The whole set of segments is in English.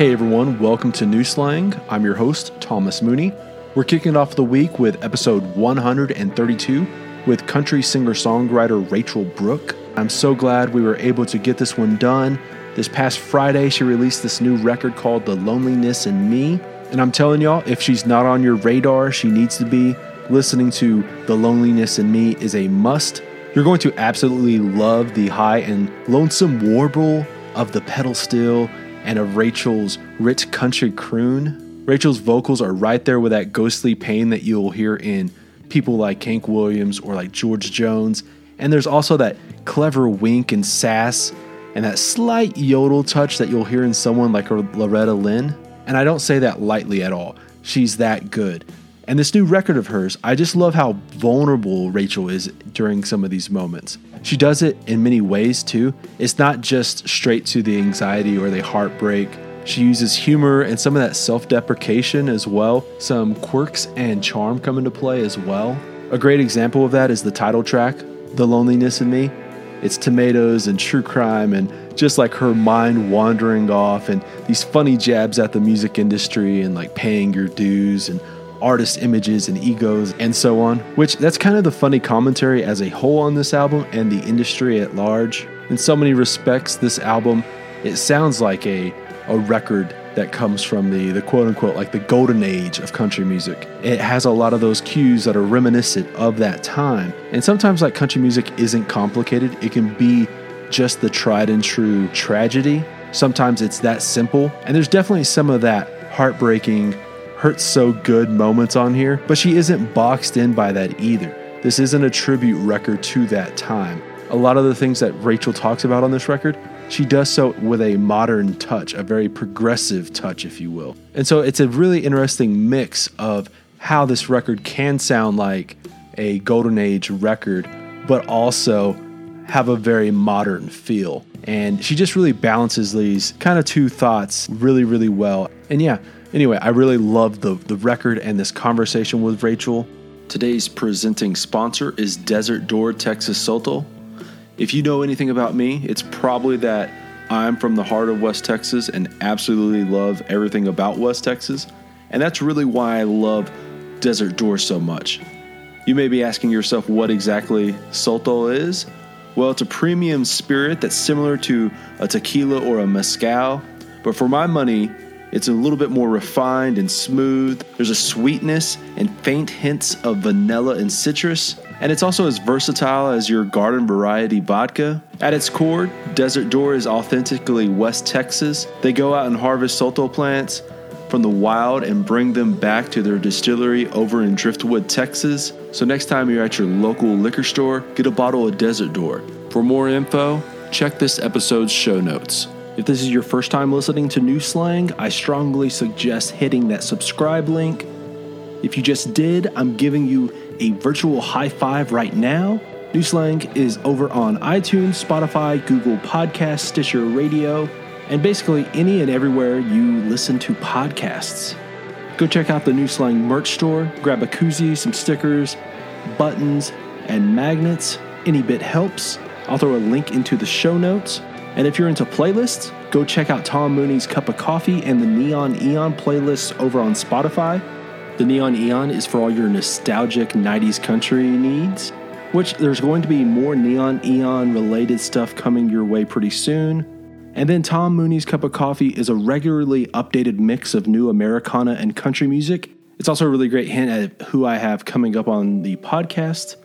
Hey everyone, welcome to New Slang. I'm your host, Thomas Mooney. We're kicking off the week with episode 132 with country singer songwriter Rachel Brooke. I'm so glad we were able to get this one done. This past Friday, she released this new record called The Loneliness in Me. And I'm telling y'all, if she's not on your radar, she needs to be. Listening to The Loneliness in Me is a must. You're going to absolutely love the high and lonesome warble of the pedal steel and of Rachel's rich country croon. Rachel's vocals are right there with that ghostly pain that you'll hear in people like Hank Williams or like George Jones. And there's also that clever wink and sass and that slight yodel touch that you'll hear in someone like Loretta Lynn. And I don't say that lightly at all. She's that good. And this new record of hers, I just love how vulnerable Rachel is during some of these moments. She does it in many ways too. It's not just straight to the anxiety or the heartbreak. She uses humor and some of that self deprecation as well. Some quirks and charm come into play as well. A great example of that is the title track, The Loneliness in Me. It's tomatoes and true crime and just like her mind wandering off and these funny jabs at the music industry and like paying your dues and artist images and egos and so on, which that's kind of the funny commentary as a whole on this album and the industry at large. In so many respects, this album, it sounds like a, a record that comes from the, the quote unquote like the golden age of country music. It has a lot of those cues that are reminiscent of that time. And sometimes like country music isn't complicated. It can be just the tried and true tragedy. Sometimes it's that simple. And there's definitely some of that heartbreaking hurts so good moments on here, but she isn't boxed in by that either. This isn't a tribute record to that time. A lot of the things that Rachel talks about on this record, she does so with a modern touch, a very progressive touch, if you will. And so it's a really interesting mix of how this record can sound like a golden age record, but also have a very modern feel. And she just really balances these kind of two thoughts really, really well. And yeah, Anyway, I really love the, the record and this conversation with Rachel. Today's presenting sponsor is Desert Door Texas Sotol. If you know anything about me, it's probably that I'm from the heart of West Texas and absolutely love everything about West Texas. And that's really why I love Desert Door so much. You may be asking yourself what exactly Sotol is. Well, it's a premium spirit that's similar to a tequila or a mezcal, but for my money, it's a little bit more refined and smooth. There's a sweetness and faint hints of vanilla and citrus. And it's also as versatile as your garden variety vodka. At its core, Desert Door is authentically West Texas. They go out and harvest Sotol plants from the wild and bring them back to their distillery over in Driftwood, Texas. So next time you're at your local liquor store, get a bottle of Desert Door. For more info, check this episode's show notes. If this is your first time listening to New Slang, I strongly suggest hitting that subscribe link. If you just did, I'm giving you a virtual high five right now. New Slang is over on iTunes, Spotify, Google Podcast, Stitcher Radio, and basically any and everywhere you listen to podcasts. Go check out the New Slang merch store, grab a koozie, some stickers, buttons, and magnets. Any bit helps. I'll throw a link into the show notes. And if you're into playlists, go check out Tom Mooney's Cup of Coffee and the Neon Eon playlists over on Spotify. The Neon Eon is for all your nostalgic 90s country needs, which there's going to be more Neon Eon related stuff coming your way pretty soon. And then Tom Mooney's Cup of Coffee is a regularly updated mix of new Americana and country music. It's also a really great hint at who I have coming up on the podcast.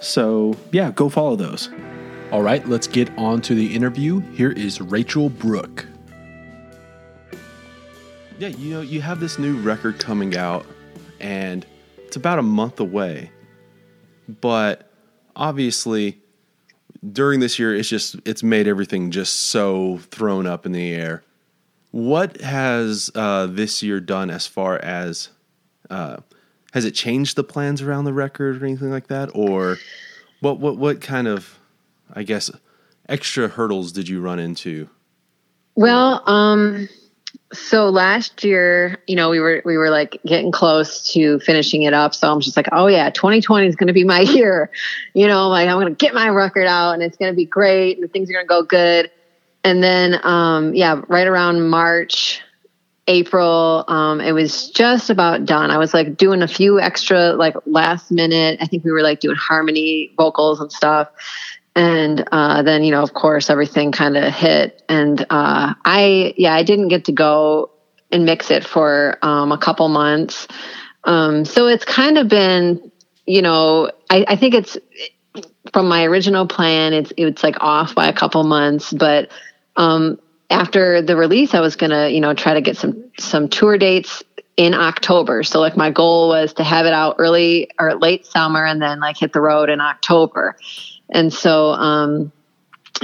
So, yeah, go follow those. All right, let's get on to the interview. Here is Rachel Brooke. Yeah, you know, you have this new record coming out, and it's about a month away. But obviously, during this year, it's just it's made everything just so thrown up in the air. What has uh, this year done as far as uh, has it changed the plans around the record or anything like that, or what what what kind of I guess, extra hurdles did you run into? Well, um, so last year, you know, we were we were like getting close to finishing it up. So I'm just like, oh yeah, 2020 is going to be my year. You know, like I'm going to get my record out and it's going to be great and things are going to go good. And then, um, yeah, right around March, April. Um, it was just about done. I was like doing a few extra, like last minute. I think we were like doing harmony vocals and stuff. And uh, then, you know, of course, everything kind of hit. And uh, I, yeah, I didn't get to go and mix it for um, a couple months. Um, so it's kind of been, you know, I, I think it's from my original plan. It's it's like off by a couple months, but um, after the release, I was gonna, you know, try to get some some tour dates in October. So like my goal was to have it out early or late summer and then like hit the road in October. And so um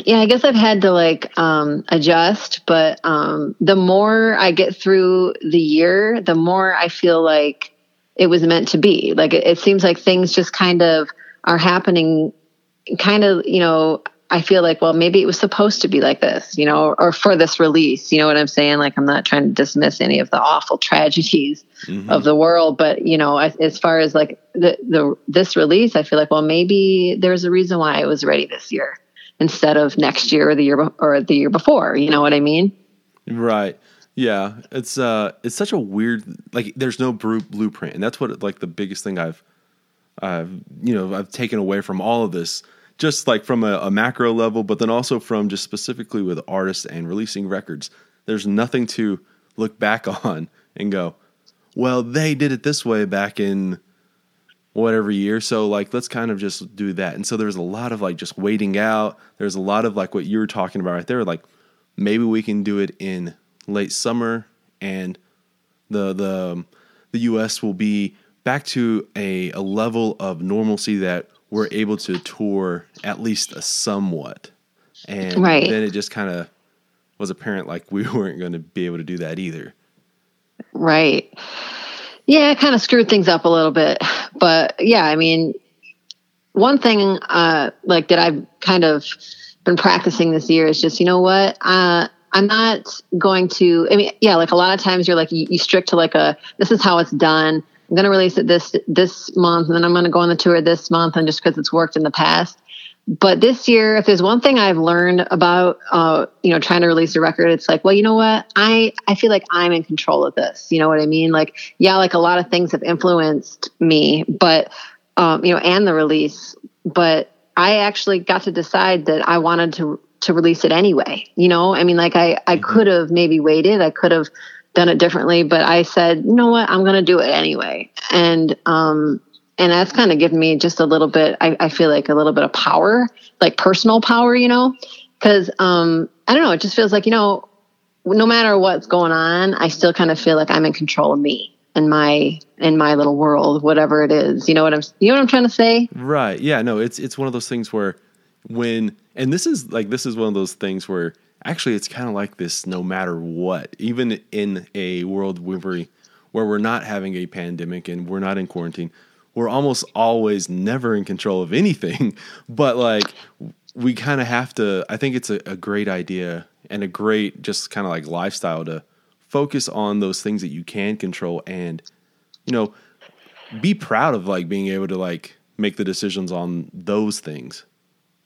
yeah, I guess I've had to like um adjust, but um the more I get through the year, the more I feel like it was meant to be. Like it, it seems like things just kind of are happening kind of, you know, I feel like, well, maybe it was supposed to be like this, you know, or, for this release. You know what I'm saying? Like, I'm not trying to dismiss any of the awful tragedies mm-hmm. of the world, but you know, as far as like the the this release, I feel like, well, maybe there's a reason why I was ready this year instead of next year or the year or the year before. You know what I mean? Right. Yeah. It's uh, it's such a weird like. There's no blueprint, and that's what like the biggest thing I've, I've you know, I've taken away from all of this just like from a, a, macro level, but then also from just specifically with artists and releasing records. There's nothing to look back on and go, well, they did it this way back in whatever year. So like, let's kind of just do that. And so there's a lot of like just waiting out. There's a lot of like what you were talking about right there. Like maybe we can do it in late summer and the, the, the U.S. will be back to a, a level of normalcy that were able to tour at least a somewhat. And right. then it just kind of was apparent like we weren't going to be able to do that either. Right. Yeah, it kind of screwed things up a little bit. But yeah, I mean, one thing uh, like that I've kind of been practicing this year is just, you know what? Uh, I'm not going to, I mean, yeah, like a lot of times you're like, you, you strict to like a, this is how it's done. I'm going to release it this this month, and then I'm going to go on the tour this month, and just because it's worked in the past. But this year, if there's one thing I've learned about, uh, you know, trying to release a record, it's like, well, you know what? I I feel like I'm in control of this. You know what I mean? Like, yeah, like a lot of things have influenced me, but um, you know, and the release, but I actually got to decide that I wanted to to release it anyway. You know, I mean, like I I mm-hmm. could have maybe waited. I could have done it differently, but I said, you know what, I'm going to do it anyway. And, um, and that's kind of given me just a little bit, I, I feel like a little bit of power, like personal power, you know, cause, um, I don't know, it just feels like, you know, no matter what's going on, I still kind of feel like I'm in control of me and my in my little world, whatever it is. You know what I'm you know what I'm trying to say? Right. Yeah, no, it's it's one of those things where when and this is like this is one of those things where actually it's kind of like this no matter what. Even in a world where, we, where we're not having a pandemic and we're not in quarantine we're almost always never in control of anything. But like we kind of have to i think it's a, a great idea and a great just kind of like lifestyle to focus on those things that you can control and you know be proud of like being able to like make the decisions on those things.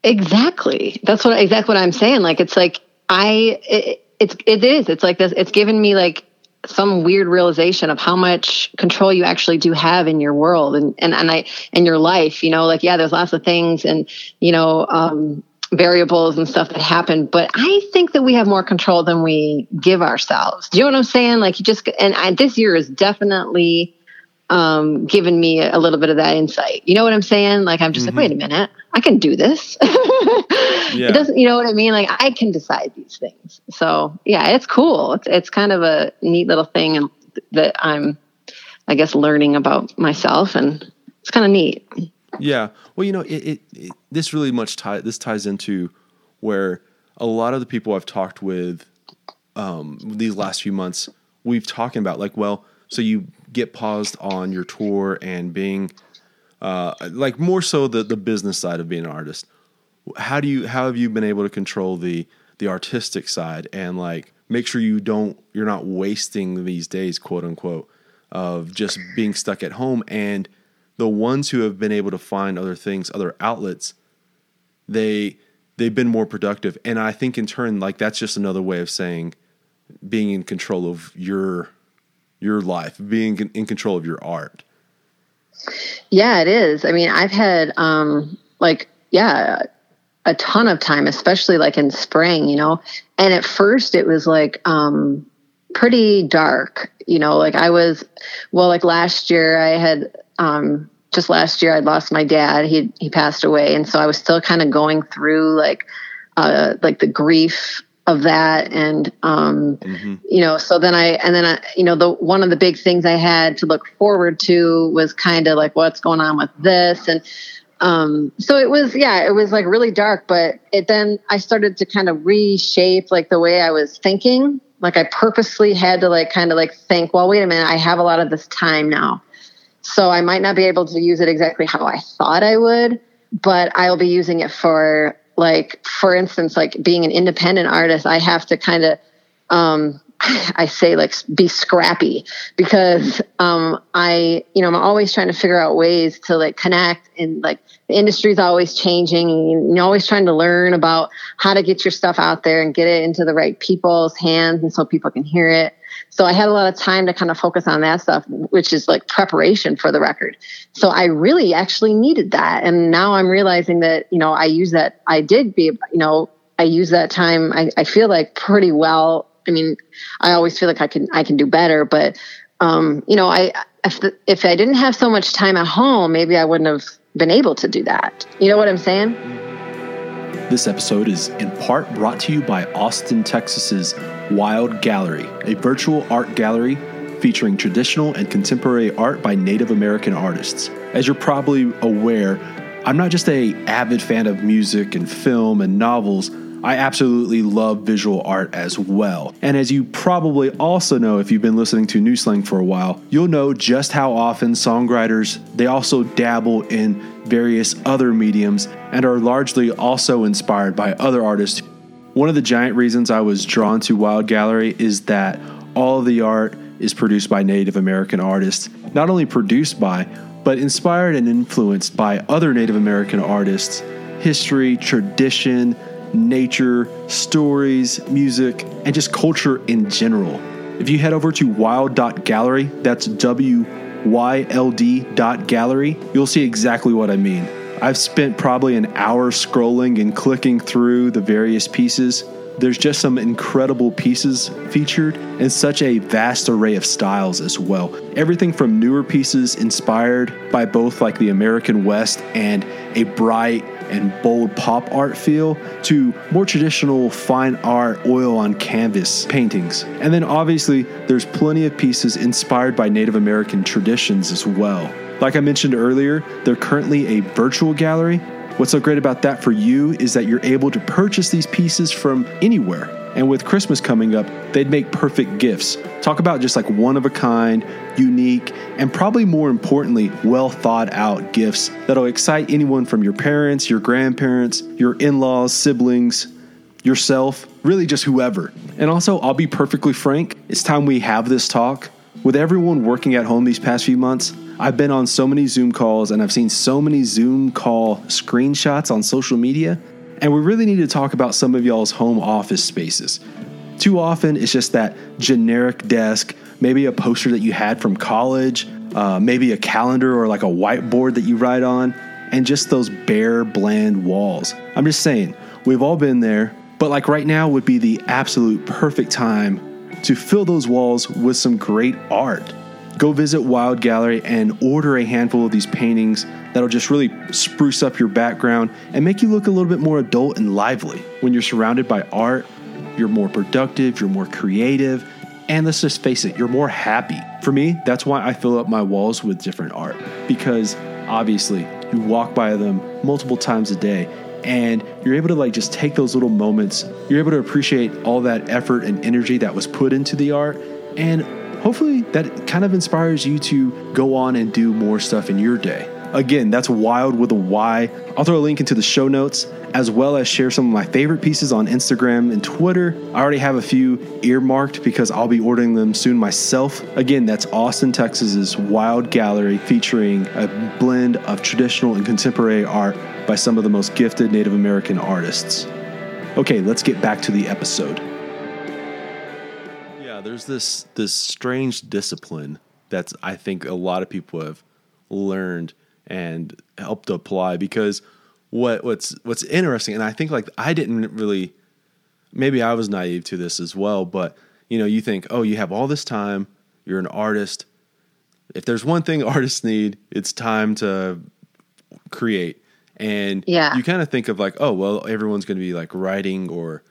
Exactly. That's what exactly what i'm saying. Like it's like I it, it's it is. It's like this it's given me like some weird realization of how much control you actually do have in your world and and and I in your life you know like yeah there's lots of things and you know um variables and stuff that happen but I think that we have more control than we give ourselves. Do you know what I'm saying? Like you just and I, this year is definitely um, given me a little bit of that insight. You know what I'm saying? Like I'm just mm-hmm. like, wait a minute, I can do this. yeah. It doesn't, you know what I mean? Like I can decide these things. So yeah, it's cool. It's it's kind of a neat little thing and that I'm, I guess, learning about myself, and it's kind of neat. Yeah. Well, you know, it, it, it this really much tie this ties into where a lot of the people I've talked with um, these last few months, we've talking about like, well, so you get paused on your tour and being uh, like more so the the business side of being an artist. How do you how have you been able to control the the artistic side and like make sure you don't you're not wasting these days quote unquote of just being stuck at home and the ones who have been able to find other things other outlets they they've been more productive and i think in turn like that's just another way of saying being in control of your your life, being in control of your art. Yeah, it is. I mean, I've had um like yeah, a ton of time, especially like in spring, you know. And at first it was like um pretty dark, you know, like I was well like last year I had um just last year I'd lost my dad. He he passed away and so I was still kind of going through like uh like the grief of that. And um mm-hmm. you know so then i and then i you know the one of the big things i had to look forward to was kind of like what's going on with this? And um so it was yeah it was like really dark but it then i started to kind of reshape like the way i was thinking. Like i purposely had to like kind of like think well wait a minute i have a lot of this time now. So i might not be able to use it exactly how i thought i would but i'll be using it for like for instance like being an independent artist i have to kind of um I say like be scrappy because um, I, you know, I'm always trying to figure out ways to like connect and like the industry is always changing and you're always trying to learn about how to get your stuff out there and get it into the right people's hands and so people can hear it. So I had a lot of time to kind of focus on that stuff, which is like preparation for the record. So I really actually needed that. And now I'm realizing that, you know, I use that, I did be, you know, I use that time, I, I feel like pretty well. I mean, I always feel like I can, I can do better, but, um, you know, I, if, the, if I didn't have so much time at home, maybe I wouldn't have been able to do that. You know what I'm saying? This episode is in part brought to you by Austin, Texas's WYLD Gallery, a virtual art gallery featuring traditional and contemporary art by Native American artists. As you're probably aware, I'm not just a avid fan of music and film and novels, I absolutely love visual art as well. And as you probably also know if you've been listening to New Slang for a while, you'll know just how often songwriters they also dabble in various other mediums and are largely also inspired by other artists. One of the giant reasons I was drawn to WYLD Gallery is that all of the art is produced by Native American artists, not only produced by, but inspired and influenced by other Native American artists, history, tradition, nature, stories, music, and just culture in general. If you head over to wild.gallery, that's W Y L D.gallery, you'll see exactly what I mean. I've spent probably an hour scrolling and clicking through the various pieces. There's just some incredible pieces featured and such a vast array of styles as well. Everything from newer pieces inspired by both like the American West and a bright and bold pop art feel to more traditional fine art oil on canvas paintings. And then obviously, there's plenty of pieces inspired by Native American traditions as well. Like I mentioned earlier, they're currently a virtual gallery. What's so great about that for you is that you're able to purchase these pieces from anywhere and with Christmas coming up, they'd make perfect gifts. Talk about just like one of a kind, unique, and probably more importantly, well thought out gifts that'll excite anyone from your parents, your grandparents, your in laws, siblings, yourself, really just whoever. And also, I'll be perfectly frank, it's time we have this talk. With everyone working at home these past few months, I've been on so many Zoom calls and I've seen so many Zoom call screenshots on social media and we really need to talk about some of y'all's home office spaces. Too often, it's just that generic desk, maybe a poster that you had from college, uh, maybe a calendar or like a whiteboard that you write on, and just those bare, bland walls. I'm just saying, we've all been there, but like right now would be the absolute perfect time to fill those walls with some great art. Go visit WYLD Gallery and order a handful of these paintings that'll just really spruce up your background and make you look a little bit more adult and lively. When you're surrounded by art, you're more productive, you're more creative, and let's just face it, you're more happy. For me, that's why I fill up my walls with different art because obviously you walk by them multiple times a day and you're able to like just take those little moments. You're able to appreciate all that effort and energy that was put into the art and hopefully that kind of inspires you to go on and do more stuff in your day. Again, that's wild with a Y. I'll throw a link into the show notes as well as share some of my favorite pieces on Instagram and Twitter. I already have a few earmarked because I'll be ordering them soon myself. Again, that's Austin, Texas's WYLD Gallery featuring a blend of traditional and contemporary art by some of the most gifted Native American artists. Okay, let's get back to the episode. Yeah, there's this this strange discipline that's I think a lot of people have learned and helped apply because what what's what's interesting and I think like I didn't really maybe I was naive to this as well, but you know, you think, "Oh, you have all this time, you're an artist. If there's one thing artists need, it's time to create." And Yeah. you kind of think of like, "Oh, well, everyone's going to be like writing or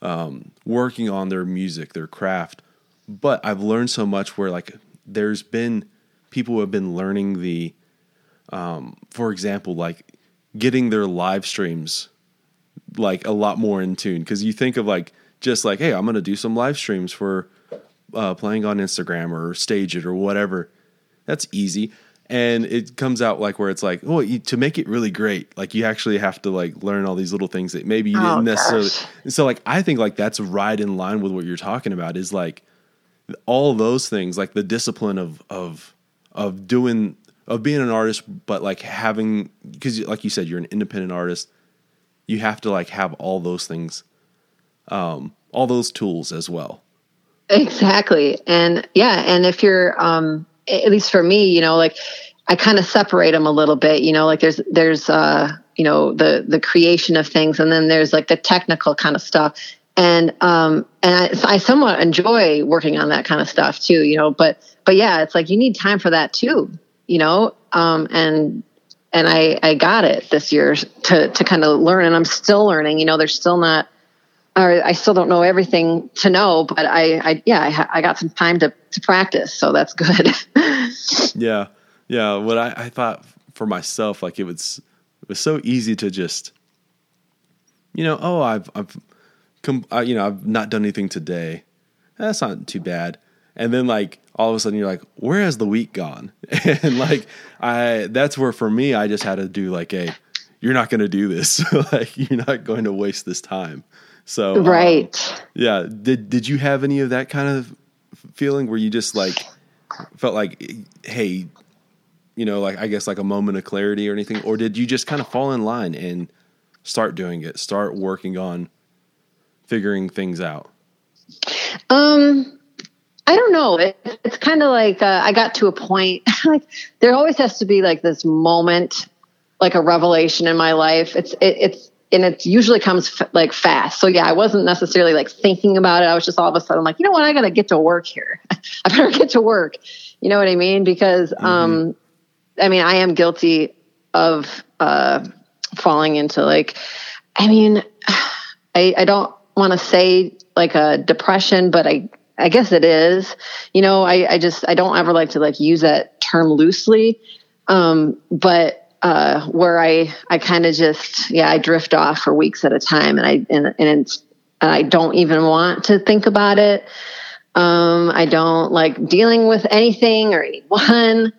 um, working on their music, their craft." But I've learned so much where like there's been people who have been learning the um, for example, like getting their live streams like a lot more in tune. Because you think of like just like hey i'm gonna do some live streams for uh, playing on instagram or StageIt or whatever. That's easy. And it comes out like where it's like oh you, to make it really great like you actually have to like learn all these little things that maybe you Oh, didn't necessarily gosh. so like i think like that's right in line with what you're talking about is like all those things like the discipline of of of doing of being an artist but like having because like you said you're an independent artist you have to like have all those things um all those tools as well Exactly. And yeah, and if you're um at least for me, you know, like I kind of separate them a little bit, you know, like there's there's uh you know the the creation of things and then there's like the technical kind of stuff. And um and I, I somewhat enjoy working on that kind of stuff too, you know, but but yeah, it's like you need time for that too, you know. Um and and I I got it this year to to kind of learn and I'm still learning, you know, there's still not or I still don't know everything to know, but I, I yeah, I, I got some time to, to practice, so that's good. yeah yeah what i, I thought for myself like it was it was so easy to just you know oh i've i've com- uh, you know i've not done anything today. That's not too bad. And then like all of a sudden you're like where has the week gone? And like i that's where for me i just had to do like a you're not going to do this. Like you're not going to waste this time. So um, right. yeah. Did did you have any of that kind of feeling where you just like felt like hey you know like i guess like a moment of clarity or anything? Or did you just kind of fall in line and start doing it start working on figuring things out Um, I don't know. It, it's kind of like uh, I got to a point. like there always has to be like this moment, like a revelation in my life. It's it, it's and it usually comes f- like fast. So yeah, I wasn't necessarily like thinking about it. I was just all of a sudden like, you know what? I got to get to work here. I better get to work. You know what I mean? Because um, I mean, I am guilty of uh, falling into like, I mean, I, I don't want to say like a depression, but I, I guess it is. You know, I, I just I don't ever like to like use that term loosely. Um, but uh, where I I kind of just yeah I drift off for weeks at a time, and I and and it's and I don't even want to think about it. Um, I don't like dealing with anything or anyone.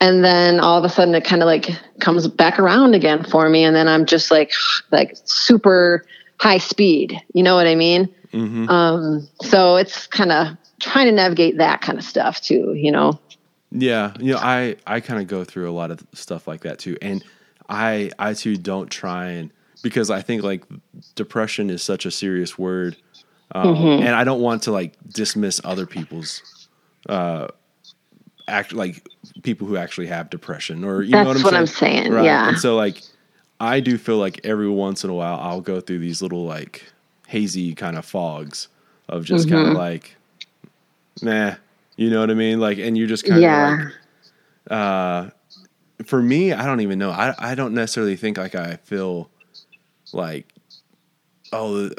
And then all of a sudden it kind of like comes back around again for me. And then I'm just like, like super high speed. You know what I mean? mm-hmm. Um, so it's kind of trying to navigate that kind of stuff too, you know? Yeah, you know, I I kind of go through a lot of stuff like that too, and I I too don't try and because I think like depression is such a serious word, um, Mm-hmm. and I don't want to like dismiss other people's uh act like people who actually have depression or you know what I'm what saying. I'm saying, Right. yeah. and so like I do feel like every once in a while I'll go through these little like hazy kind of fogs of just kind Mm-hmm. of like, nah, you know what I mean? Like, and you're just kind of Yeah. like uh for me i don't even know i i don't necessarily think like i feel like oh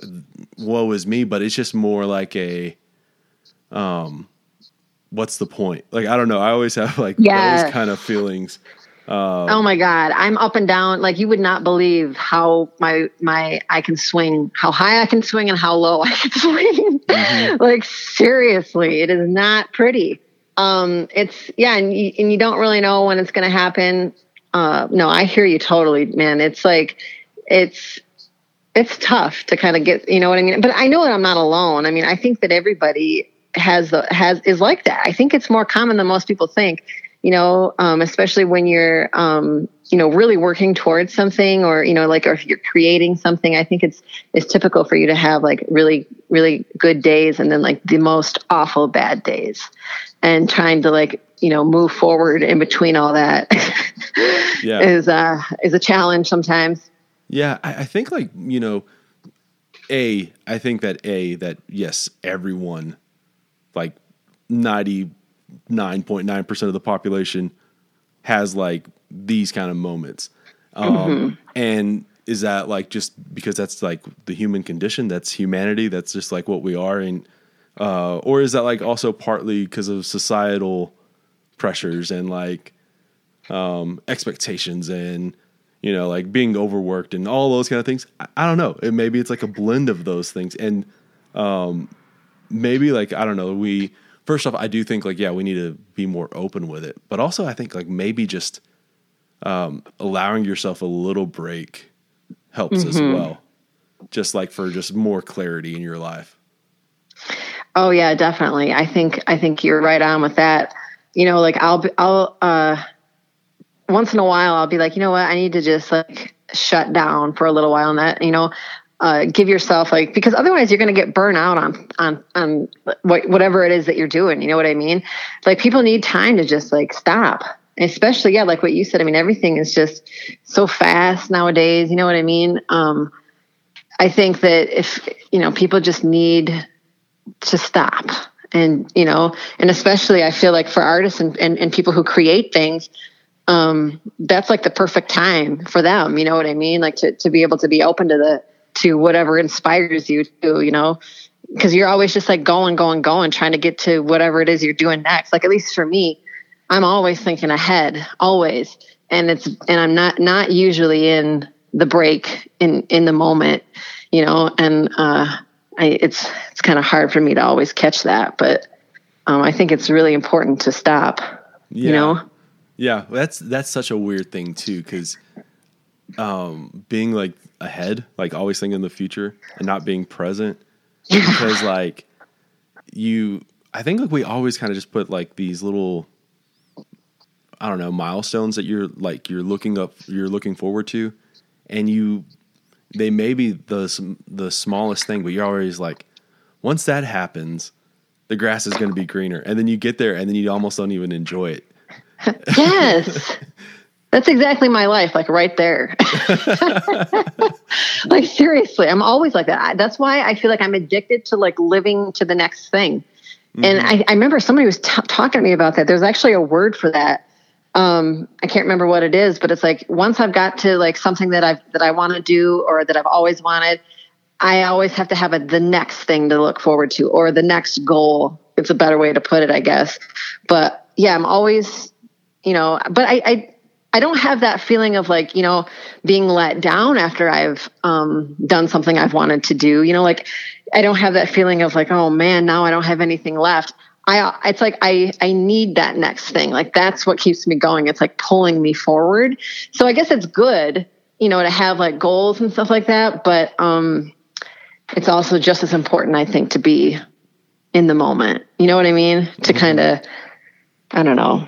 woe is me but it's just more like a um what's the point like i don't know i always have like Yes. those kind of feelings um, Oh my God. I'm up and down. Like you would not believe how my, my, I can swing, how high I can swing and how low I can swing. Mm-hmm. like seriously, it is not pretty. Um, it's yeah. And you, and you don't really know when it's going to happen. Uh, no, I hear you totally, man. It's like, it's, it's tough to kind of get, you know what I mean? But I know that I'm not alone. I mean, I think that everybody has the, has, is like that. I think it's more common than most people think you know, um, especially when you're, um, you know, really working towards something or, you know, like, or if you're creating something, I think it's, it's typical for you to have like really, really good days and then like the most awful bad days and trying to like, you know, move forward in between all that yeah. is, uh, is a challenge sometimes. Yeah. I, I think like, you know, a, I think that a, that yes, everyone like 99.9% of the population has like these kind of moments. Um, mm-hmm. And is that like just because that's like the human condition? That's humanity. That's just like what we are. And, uh, or is that like also partly because of societal pressures and like um, expectations and, you know, like being overworked and all those kind of things? I, I don't know. It, maybe it's like a blend of those things. And um, maybe like, I don't know, we, first off, I do think like yeah, we need to be more open with it, but also I think like maybe just um, allowing yourself a little break helps mm-hmm. as well, just like for just more clarity in your life. Oh yeah, definitely. I think I think you're right on with that. You know, like I'll be, I'll uh, once in a while I'll be like, you know what, I need to just like shut down for a little while, and that you know uh, give yourself like because otherwise you're going to get burnt out on on on what, whatever it is that you're doing. You know what I mean? Like people need time to just like stop. Especially, yeah, like what you said. I mean, everything is just so fast nowadays. You know what I mean? Um, I think that if you know people just need to stop and you know and especially i feel like for artists and, and, and people who create things um, that's like the perfect time for them you know what i mean like to, to be able to be open to the to whatever inspires you to, you know, because you're always just like going, going, going, trying to get to whatever it is you're doing next. Like at least for me, I'm always thinking ahead, always, and it's and I'm not not usually in the break in in the moment, you know, and uh, I, it's it's kind of hard for me to always catch that, but um, I think it's really important to stop. Yeah. You know. Yeah, that's that's such a weird thing too, because um, being like ahead, like always thinking the future and not being present. because like you I think like we always kind of just put like these little I don't know, milestones that you're like you're looking up you're looking forward to and you they may be the the smallest thing, but you're always like once that happens, the grass is going to be greener. And then you get there and then you almost don't even enjoy it. yes. That's exactly my life, like right there. like seriously, I'm always like that. That's why I feel like I'm addicted to like living to the next thing. Mm-hmm. And I, I, remember somebody was t- talking to me about that. There's actually a word for that. Um, I can't remember what it is, but it's like once I've got to like something that I've that I want to do or that I've always wanted, I always have to have a the next thing to look forward to or the next goal. It's a better way to put it, I guess. But yeah, I'm always, you know, but I, I I don't have that feeling of like, you know, being let down after I've um, done something I've wanted to do. You know, like I don't have that feeling of like, oh man, now I don't have anything left. I it's like I I need that next thing. Like that's what keeps me going. It's like pulling me forward. So I guess it's good, you know, to have like goals and stuff like that, but um it's also just as important I think to be in the moment. You know what I mean? To mm-hmm. kind of I don't know,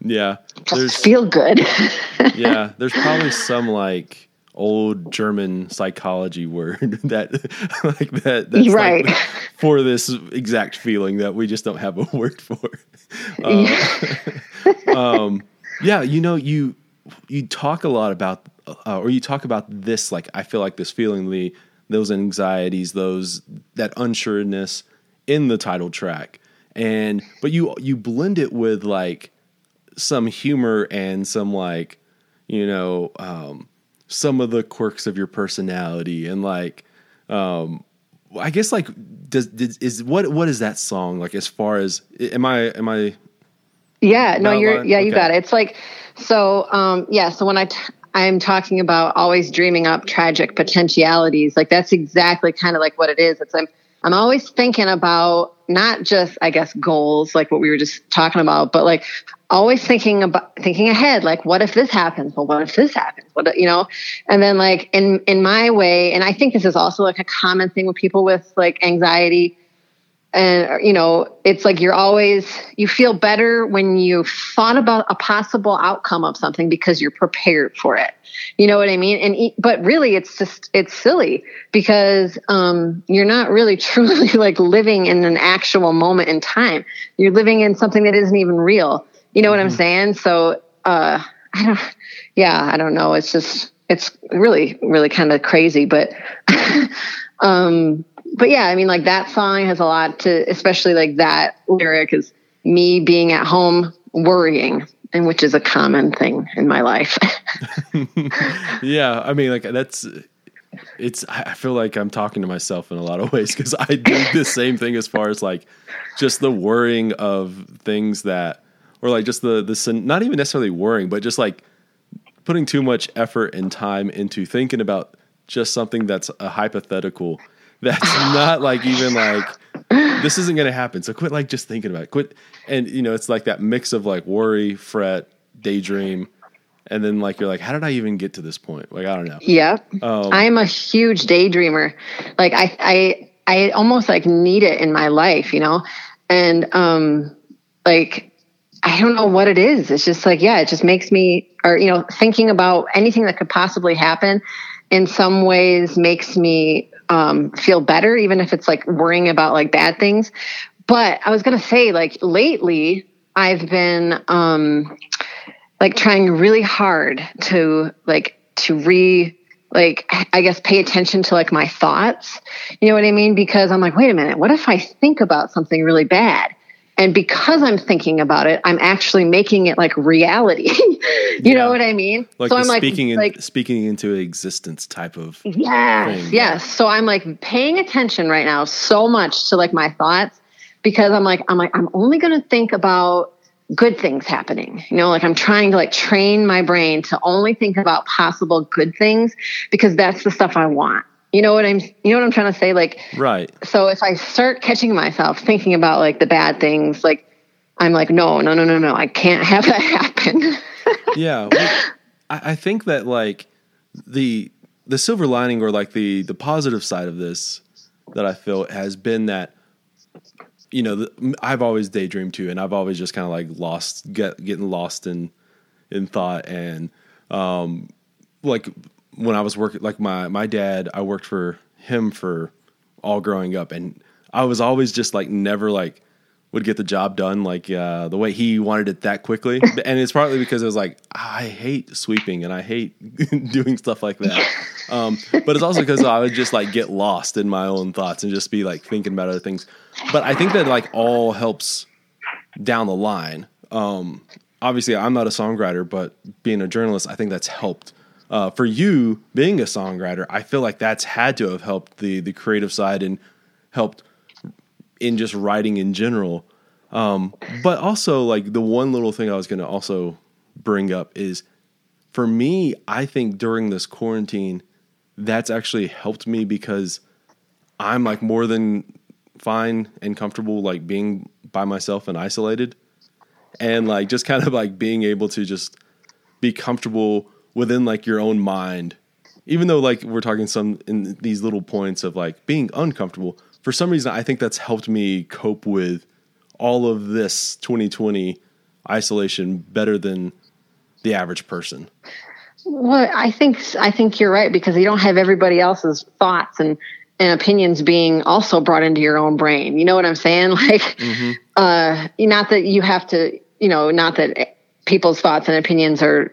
yeah. Just feel good. yeah. There's probably some like old German psychology word that like that that's right. Like for this exact feeling that we just don't have a word for. Uh, yeah. um, yeah, you know, you you talk a lot about uh, or you talk about this like I feel like this feeling the those anxieties, those that unsureness in the title track. And but you you blend it with like some humor and some like you know um, some of the quirks of your personality and like um, I guess like does, does is what what is that song? Like as far as am I am I yeah no you're line? yeah you got it. It's like so um yeah so when I t- I'm talking about always dreaming up tragic potentialities like that's exactly kind of like what it is. It's I'm I'm always thinking about not just I guess goals like what we were just talking about but like always thinking about thinking ahead like what if this happens? Well what if this happens? What you know? And then like in in my way and i think this is also like a common thing with people with like anxiety and you know it's like you're always you feel better when you've thought about a possible outcome of something because you're prepared for it. You know what i mean? And but really it's just it's silly because um you're not really truly like living in an actual moment in time. You're living in something that isn't even real. You know what mm-hmm. i'm saying? So uh i don't yeah i don't know. It's just it's really really kind of crazy but um but yeah, I mean, like that song has a lot to, especially like that lyric is me being at home worrying, and which is a common thing in my life. yeah, I mean, like that's it's. I feel like I'm talking to myself in a lot of ways because I do the same thing as far as like just the worrying of things that, or like just the the not even necessarily worrying, but just like putting too much effort and time into thinking about just something that's a hypothetical that's not like even like this isn't going to happen. So quit like just thinking about it. Quit. And you know, it's like that mix of like worry, fret, daydream. And then like you're like, how did I even get to this point? Like I don't know. Yeah, um, I'm a huge daydreamer. Like I, I, I almost like need it in my life, you know. And um, like I don't know what it is. It's just like yeah, it just makes me, or you know, thinking about anything that could possibly happen. In some ways, makes me um, feel better, even if it's like worrying about like bad things. But I was gonna say, like lately, I've been um, like trying really hard to like to re like I guess pay attention to like my thoughts. You know what I mean? Because I'm like, wait a minute, what if I think about something really bad? And because i'm thinking about it i'm actually making it like reality. You yeah. know what i mean? Like so i'm like speaking in, like speaking into existence type of yes thing. yes. So i'm like paying attention right now so much to like my thoughts because i'm like i'm like i'm only going to think about good things happening. You know like i'm trying to like train my brain to only think about possible good things because that's the stuff i want you know what I'm you know what I'm trying to say? Like right. so if I start catching myself thinking about like the bad things like I'm like no no no no no I can't have that happen. Yeah well, I, I think that like the the silver lining or like the the positive side of this that I feel has been that you know the, I've always daydreamed too and I've always just kind of like lost get getting lost in in thought and um like when I was working, like my my dad, I worked for him for all growing up, and I was always just like never like would get the job done like uh, the way he wanted it that quickly. and it's partly because it was like I hate sweeping and I hate doing stuff like that. Um, but it's also because I would just like get lost in my own thoughts and just be like thinking about other things. But I think that like all helps down the line. Um, obviously, I'm not a songwriter, but being a journalist, I think that's helped uh, for you being a songwriter, I feel like that's had to have helped the the creative side and helped in just writing in general. Um, but also, like the one little thing I was going to also bring up is for me, I think during this quarantine, that's actually helped me because I'm like more than fine and comfortable like being by myself and isolated and like just kind of like being able to just be comfortable within like your own mind even though like we're talking some in these little points of like being uncomfortable for some reason i think that's helped me cope with all of this 2020 isolation better than the average person. Well i think i think you're right because you don't have everybody else's thoughts and and opinions being also brought into your own brain. You know what i'm saying? Like mm-hmm. uh not that you have to you know not that people's thoughts and opinions are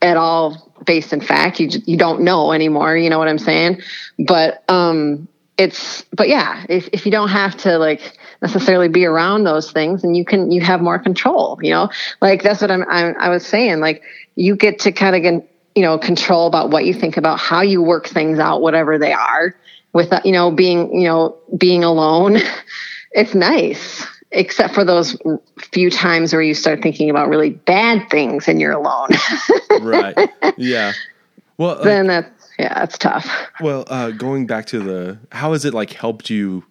at all based in fact. You you don't know anymore. You know what I'm saying? But um, it's but yeah, if if you don't have to like necessarily be around those things, and you can you have more control. You know, like that's what I'm, I'm I was saying. Like you get to kind of get you know control about what you think about how you work things out, whatever they are. With you know being you know being alone, it's nice except for those few times where you start thinking about really bad things and you're alone. right. Yeah. Well, then that's yeah, that's tough. Well, uh, going back to the how has it like helped you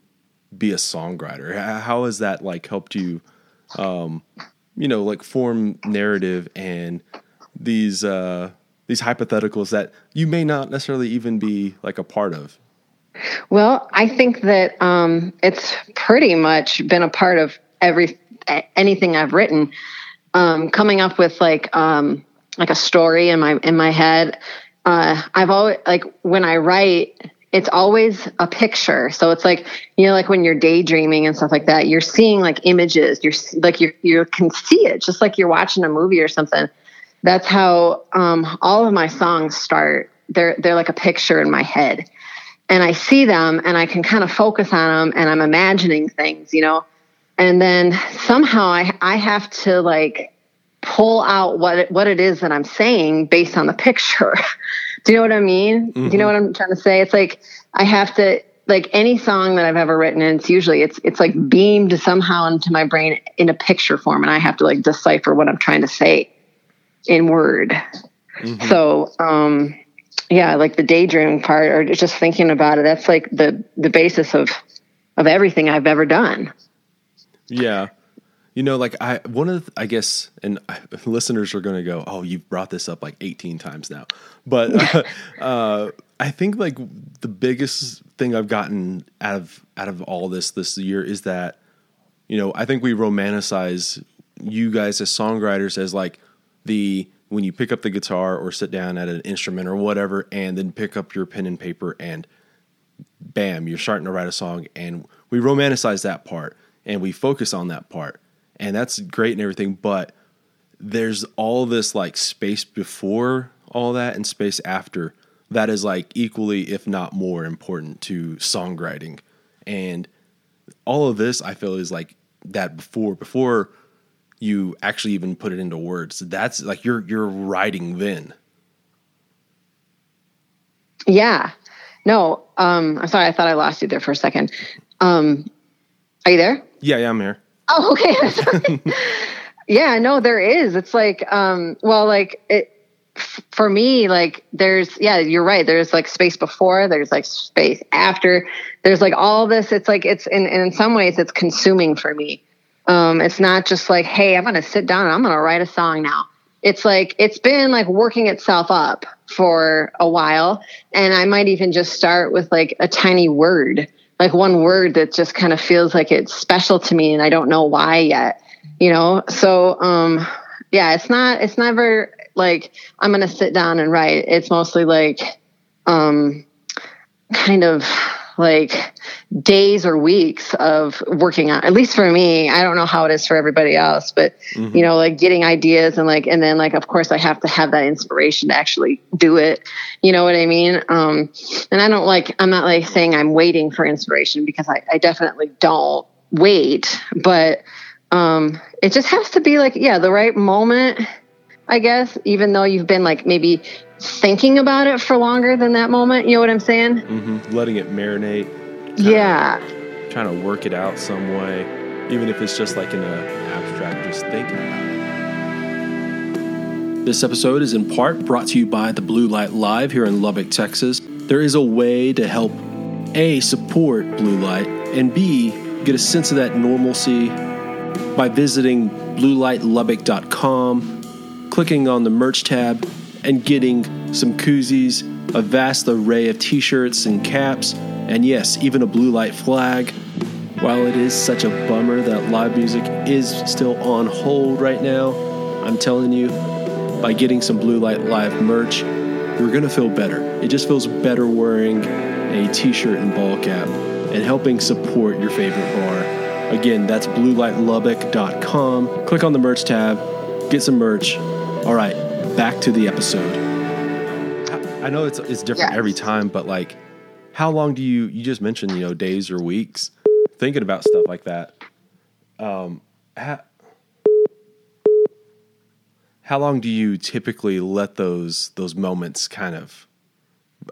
be a songwriter? How has that like helped you, um, you know, like form narrative and these uh, these hypotheticals that you may not necessarily even be like a part of? Well, I think that um, it's pretty much been a part of every anything I've written. Um, coming up with like um, like a story in my in my head. Uh, I've always like when I write, it's always a picture. So it's like you know, like when you're daydreaming and stuff like that, you're seeing like images. You're like you you can see it, just like you're watching a movie or something. That's how um, all of my songs start. They're they're like a picture in my head and I see them and I can kind of focus on them and I'm imagining things, you know. And then somehow I I have to like pull out what it, what it is that I'm saying based on the picture. Do you know what I mean? Mm-hmm. Do you know mm-hmm. what I'm trying to say? It's like I have to like any song that I've ever written, and it's usually it's it's like beamed somehow into my brain in a picture form, and I have to like decipher what I'm trying to say in word. Mm-hmm. So um yeah, like the daydreaming part or just thinking about it. That's like the the basis of of everything I've ever done. Yeah. You know, like I one of the, I guess, and listeners are going to go, "Oh, you've brought this up like 18 times now," but uh, uh, I think like the biggest thing I've gotten out of out of all this this year is that, you know, I think we romanticize you guys as songwriters as like the when you pick up the guitar or sit down at an instrument or whatever, and then pick up your pen and paper and bam, you're starting to write a song. And we romanticize that part and we focus on that part. And that's great and everything. But there's all this like space before all that and space after that is like equally, if not more important to songwriting. And all of this, I feel, is like that before, before you actually even put it into words. That's like you're you're writing then. Yeah. No, um, I'm sorry. I thought I lost you there for a second. Um, are you there? Yeah, yeah, I'm here. Oh, okay. yeah, no, there is. It's like, um, well, like it for me. Like, there's, yeah, you're right. There's like space before. There's like space after. There's like all this. It's like it's in in some ways it's consuming for me. Um, it's not just like, hey, I'm going to sit down and I'm going to write a song now. It's like, it's been like working itself up for a while. And I might even just start with like a tiny word, like one word that just kind of feels like it's special to me and I don't know why yet, you know? So, um, yeah, it's not, it's never like I'm going to sit down and write. It's mostly like, um, kind of like days or weeks of working on at least for me i don't know how it is for everybody else but mm-hmm. you know like getting ideas and like and then like of course i have to have that inspiration to actually do it. You know what i mean? Um and i don't like i'm not like saying i'm waiting for inspiration because i, I definitely don't wait but um it just has to be like yeah the right moment i guess even though you've been like maybe thinking about it for longer than that moment you know what i'm saying mm-hmm. letting it marinate yeah. Trying to work it out some way, even if it's just like in a abstract, just thinking about it. This episode is in part brought to you by the Blue Light Live here in Lubbock, Texas. There is a way to help A, support Blue Light, and B, get a sense of that normalcy by visiting bluelightlubbock.com, clicking on the merch tab, and getting some koozies, a vast array of t shirts and caps and yes, even a blue light flag. While it is such a bummer that live music is still on hold right now, I'm telling you, by getting some Blue Light Live merch, you're going to feel better. It just feels better wearing a t shirt and ball cap and helping support your favorite bar. Again, that's bluelightlubbock.com. Click on the merch tab, get some merch. All right, back to the episode. I know it's, it's different yes. every time, but like, how long do you you just mentioned you know days or weeks thinking about stuff like that um how, how long do you typically let those those moments kind of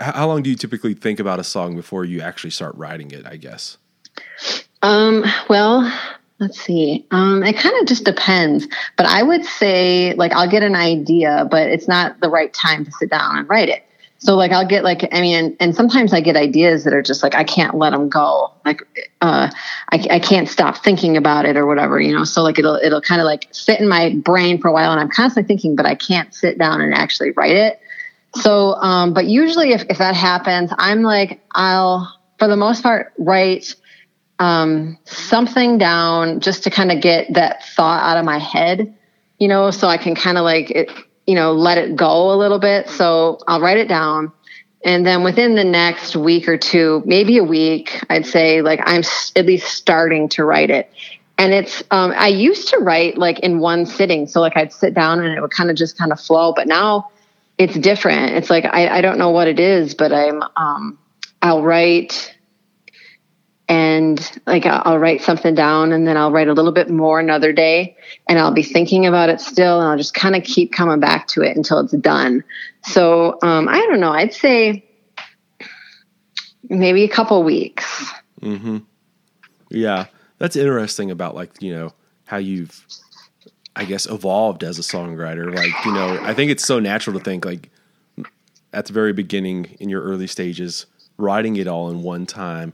how long do you typically think about a song before you actually start writing it i guess um well let's see. Um it kind of just depends but i would say like i'll get an idea but it's not the right time to sit down and write it. So like I'll get like I mean and, and, sometimes I get ideas that are just like I can't let them go. Like uh I, I can't stop thinking about it or whatever you know? So like it'll it'll kind of like sit in my brain for a while and I'm constantly thinking but I can't sit down and actually write it. So um but usually if, if that happens I'm like I'll for the most part, write um, something down just to kind of get that thought out of my head, you know, so I can kind of like it, you know, let it go a little bit. So I'll write it down. And then within the next week or two, maybe a week, I'd say like I'm at least starting to write it. And it's, um, I used to write like in one sitting. So like I'd sit down and it would kind of just kind of flow. But now it's different. It's like, I, I don't know what it is, but I'm, um, I'll write and like I'll write something down and then I'll write a little bit more another day and I'll be thinking about it still and I'll just kind of keep coming back to it until it's done. So um, I don't know. I'd say maybe a couple weeks. Mm-hmm. Yeah, that's interesting about like you know how you've I guess evolved as a songwriter. Like you know I think it's so natural to think like at the very beginning in your early stages writing it all in one time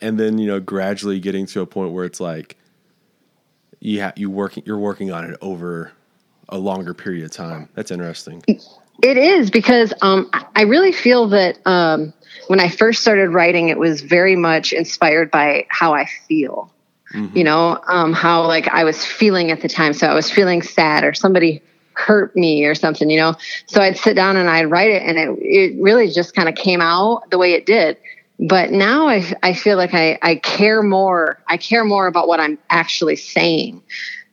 and then you know gradually getting to a point where it's like you ha- you working you're working on it over a longer period of time. That's interesting. It is because um, I really feel that um, when I first started writing, it was very much inspired by how I feel. Mm-hmm. You know, um, how like I was feeling at the time. So I was feeling sad, or somebody hurt me, or something. You know, so I'd sit down and I'd write it, and it it really just kind of came out the way it did but now I, I feel like I, I care more i care more about what i'm actually saying.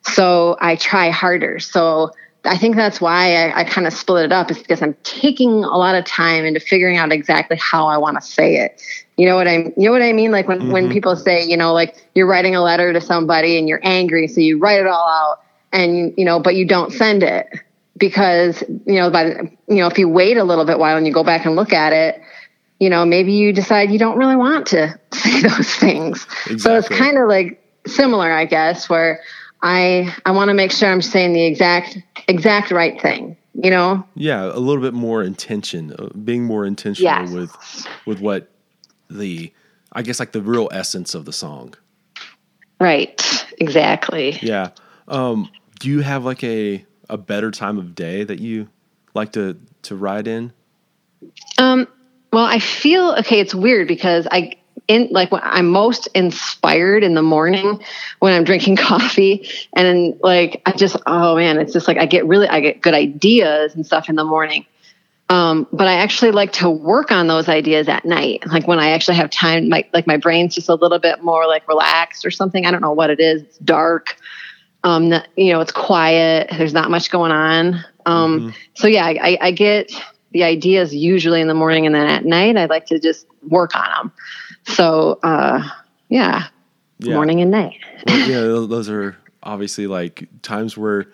So i try harder. So i think that's why i, I kind of split it up is because i'm taking a lot of time into figuring out exactly how i want to say it. You know what i you know what i mean? Like when, mm-hmm. when people say you know like you're writing a letter to somebody and you're angry so you write it all out and you know but you don't send it. Because you know by you know if you wait a little bit while and you go back and look at it you know, maybe you decide you don't really want to say those things. Exactly. So it's kind of like similar, I guess, where I I want to make sure I'm saying the exact exact right thing. You know? Yeah, a little bit more intention, uh, being more intentional yes. with with what the I guess like the real essence of the song. Right. Exactly. Yeah. Um, do you have like a a better time of day that you like to to ride in? Um, well, I feel okay. It's weird because I in like when I'm most inspired in the morning when I'm drinking coffee and like I just oh man, it's just like I get really I get good ideas and stuff in the morning. Um, but I actually like to work on those ideas at night, like when I actually have time. My like my brain's just a little bit more like relaxed or something. I don't know what it is. It's dark. Um, you know, it's quiet. There's not much going on. Um, mm-hmm. so yeah, I, I get the ideas usually in the morning and then at night I like to just work on them. So uh, yeah, yeah, morning and night. well, yeah, those are obviously like times where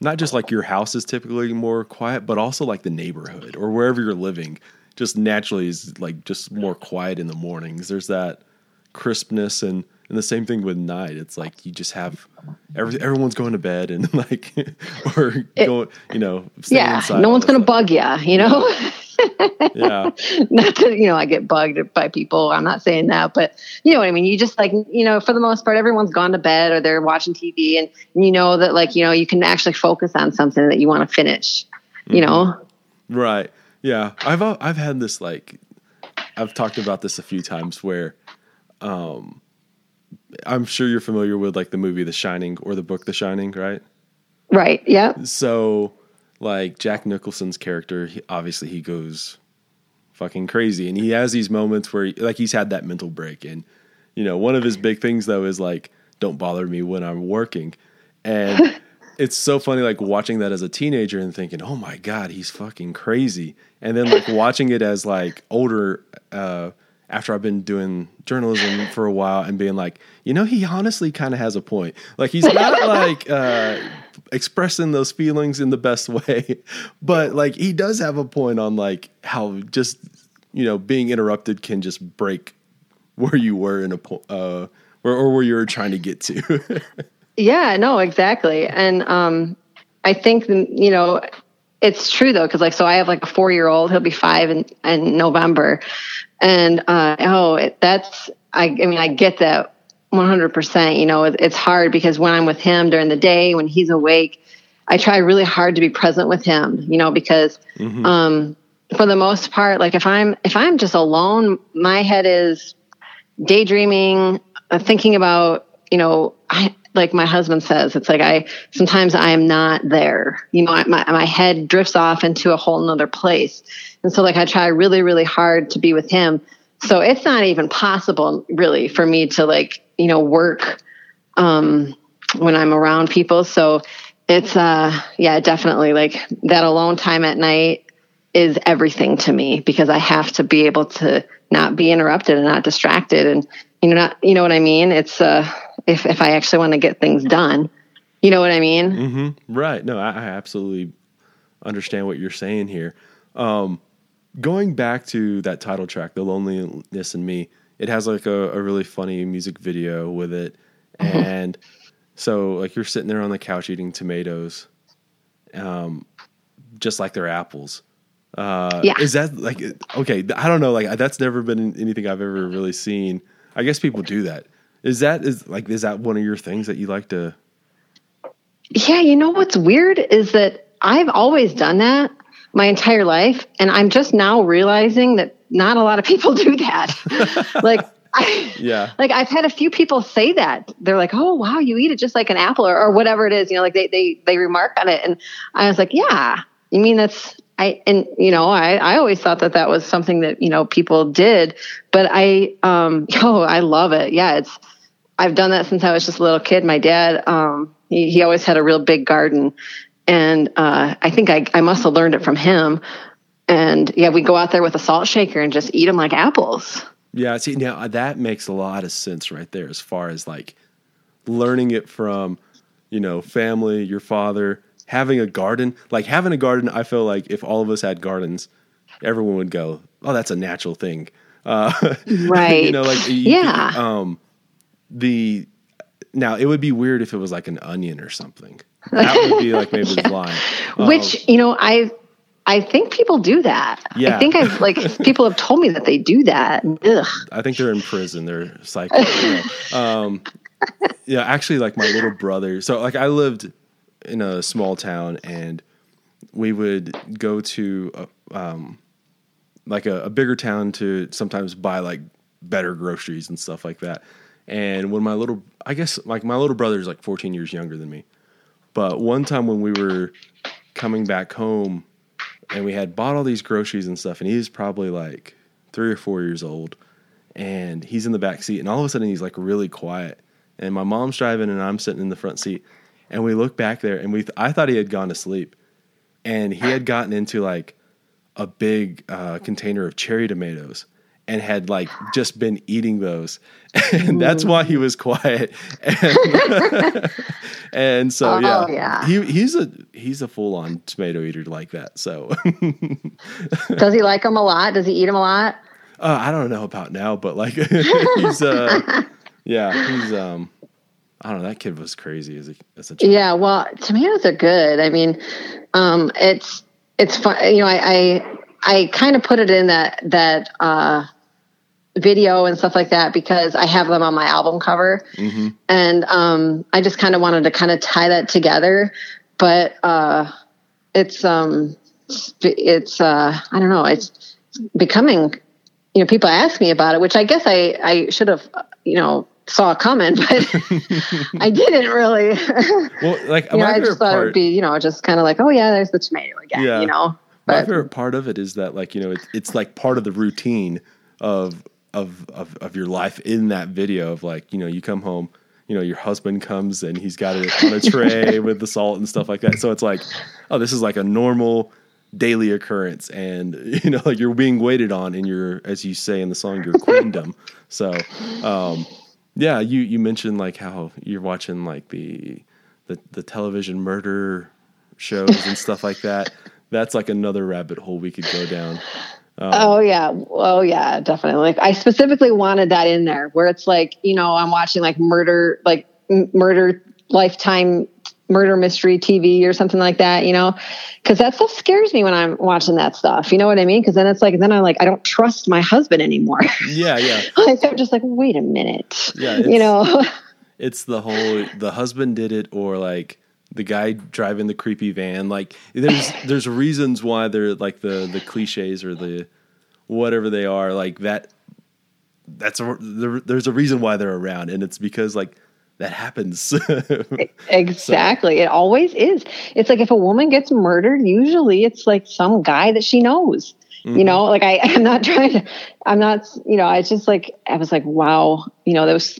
not just like your house is typically more quiet, but also like the neighborhood or wherever you're living just naturally is like just more quiet in the mornings. There's that crispness and and the same thing with night. It's like you just have every, everyone's going to bed and like or it, going, you know, yeah, no one's going to bug you, you know. yeah. Not that you know I get bugged by people. I'm not saying that, but you know what I mean. You just like you know, for the most part, everyone's gone to bed or they're watching TV, and, and you know that like you know you can actually focus on something that you want to finish. You mm-hmm. know. Right. Yeah. I've I've had this like I've talked about this a few times where um I'm sure you're familiar with like the movie The Shining or the book The Shining, right? Right. Yeah. So, like Jack Nicholson's character, he, obviously he goes fucking crazy, and he has these moments where, he, like, he's had that mental break, and you know, one of his big things though is like, "Don't bother me when I'm working," and it's so funny, like watching that as a teenager and thinking, "Oh my god, he's fucking crazy," and then like watching it as like older. uh after I've been doing journalism for a while and being like, you know, he honestly kind of has a point. Like he's not like uh, expressing those feelings in the best way, but like he does have a point on like how just you know being interrupted can just break where you were in a point uh, or, or where you were trying to get to. yeah, no, exactly, and um, I think you know it's true though because like so i have like a four year old he'll be five in, in november and uh, oh, it, that's I, I mean I get that 100%. You know, it, it's hard because when I'm with him during the day when he's awake, I try really hard to be present with him. You know, because mm-hmm. um, for the most part, like if I'm if I'm just alone, my head is daydreaming, uh, thinking about, you know, I, like my husband says, it's like I sometimes I am not there. You know, my my head drifts off into a whole nother place, and so like I try really really hard to be with him. So it's not even possible really for me to like you know work um, when I'm around people. So it's uh yeah definitely like that alone time at night is everything to me because I have to be able to not be interrupted and not distracted and you know not you know what I mean. It's uh if if I actually want to get things done. You know what I mean? Mm-hmm. Right. No, I, I, absolutely understand what you're saying here. Um, going back to that title track, "The Loneliness in Me," it has like a, a really funny music video with it, mm-hmm. and so like you're sitting there on the couch eating tomatoes, um, just like they're apples. Uh, yeah. Is that like okay? I don't know. Like that's never been anything I've ever really seen. I guess people do that. Is that is like is that one of your things that you like to? Yeah, you know what's weird is that I've always done that my entire life, and I'm just now realizing that not a lot of people do that. like. I, yeah. Like I've had a few people say that. They're like, "Oh, wow, you eat it just like an apple or, or whatever it is." You know, like they they they remark on it, and I was like, "Yeah, you mean that's I and you know I I always thought that that was something that you know people did, but I um oh I love it. Yeah, it's I've done that since I was just a little kid. My dad um he, he always had a real big garden, and uh, I think I I must have learned it from him. And yeah, we go out there with a salt shaker and just eat them like apples. Yeah, see now that makes a lot of sense right there as far as like learning it from you know family, your father having a garden, like having a garden, I feel like if all of us had gardens, everyone would go, "Oh, that's a natural thing." Uh, right. you know, like yeah. Um, the now it would be weird if it was like an onion or something. That would be like maybe yeah. line. Um, Which you know, I I think people do that. Yeah. I think I've like people have told me that they do that. Ugh. I think they're in prison. They're psycho. you know. um, yeah, actually, like my little brother. So like I lived in a small town, and we would go to a, um, like a, a bigger town to sometimes buy like better groceries and stuff like that. And when my little, I guess like my little brother is like 14 years younger than me, but one time when we were coming back home and we had bought all these groceries and stuff, and he was probably like three or four years old, and he's in the back seat, and all of a sudden he's like really quiet, and my mom's driving and I'm sitting in the front seat, and we look back there and we th- I thought he had gone to sleep. And he had gotten into like a big uh, container of cherry tomatoes and had like just been eating those. And that's why he was quiet. And, and so oh, yeah, yeah, he he's a he's a full-on tomato eater like that so. Does he like them a lot? Does he eat them a lot? Uh, i don't know about now but like he's uh yeah he's um I don't know. That kid was crazy as a as a child. Yeah, well, tomatoes are good. I mean, um, it's it's fun. You know, I I, I kind of put it in that that uh, video and stuff like that because I have them on my album cover, mm-hmm. and um, I just kind of wanted to kind of tie that together. But uh, it's um, it's uh, I don't know. It's becoming. You know, people ask me about it, which I guess I I should have you know saw coming, but I didn't really. well, like know, I just thought part, it would be, you know, just kind of like, oh yeah, there's the tomato again, yeah. you know. But, my favorite part of it is that, like, you know, it's, it's like part of the routine of, of of of your life in that video of like, you know, you come home, you know, your husband comes and he's got it on a tray with the salt and stuff like that. So it's like, oh, this is like a normal daily occurrence and you know like you're being waited on in your as you say in the song your queendom so um yeah, you you mentioned like how you're watching like the the, the television murder shows and stuff like that. That's like another rabbit hole we could go down. Um, oh yeah, oh yeah, definitely. Like I specifically wanted that in there, where it's like you know I'm watching like murder, like m- murder lifetime murder mystery TV or something like that, you know, because that stuff scares me when I'm watching that stuff. You know what I mean? Because then it's like, then I'm like, I don't trust my husband anymore. Yeah, yeah. I'm just like, wait a minute. Yeah, you know. it's the whole the husband did it, or like the guy driving the creepy van. Like there's there's reasons why they're like the the cliches or the whatever they are like that that's a, there, there's a reason why they're around, and it's because like that happens. exactly. So. It always is. It's like if a woman gets murdered, usually it's like some guy that she knows. Mm-hmm. You know, like I, I'm not trying to, I'm not, you know, I just like, I was like, wow, you know, was,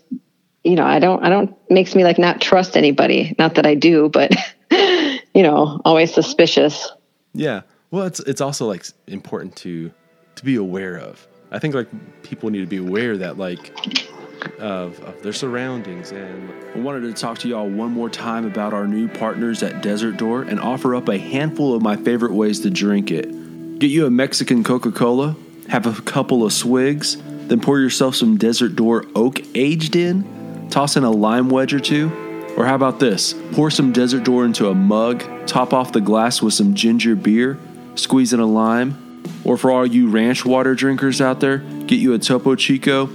you know, I don't, I don't, makes me like not trust anybody. Not that I do, but, you know, always suspicious. Yeah. Well, it's, it's also like important to, to be aware of. I think like people need to be aware that like of, of their surroundings. And I wanted to talk to y'all one more time about our new partners at Desert Door and offer up a handful of my favorite ways to drink it. Get you a Mexican Coca Cola, have a couple of swigs, then pour yourself some Desert Door Oak aged in, toss in a lime wedge or two. Or how about this? Pour some Desert Door into a mug, top off the glass with some ginger beer, squeeze in a lime. Or for all you ranch water drinkers out there, get you a Topo Chico,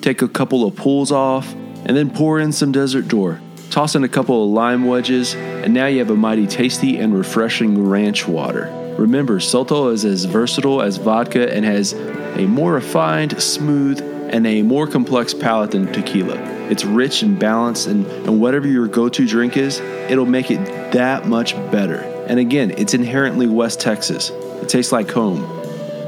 take a couple of pulls off, and then pour in some Desert Door. Toss in a couple of lime wedges, and now you have a mighty tasty and refreshing ranch water. Remember, Sotol is as versatile as vodka and has a more refined, smooth, and a more complex palate than tequila. It's rich and balanced, and, and whatever your go to drink is, it'll make it that much better. And again, it's inherently West Texas. It tastes like home.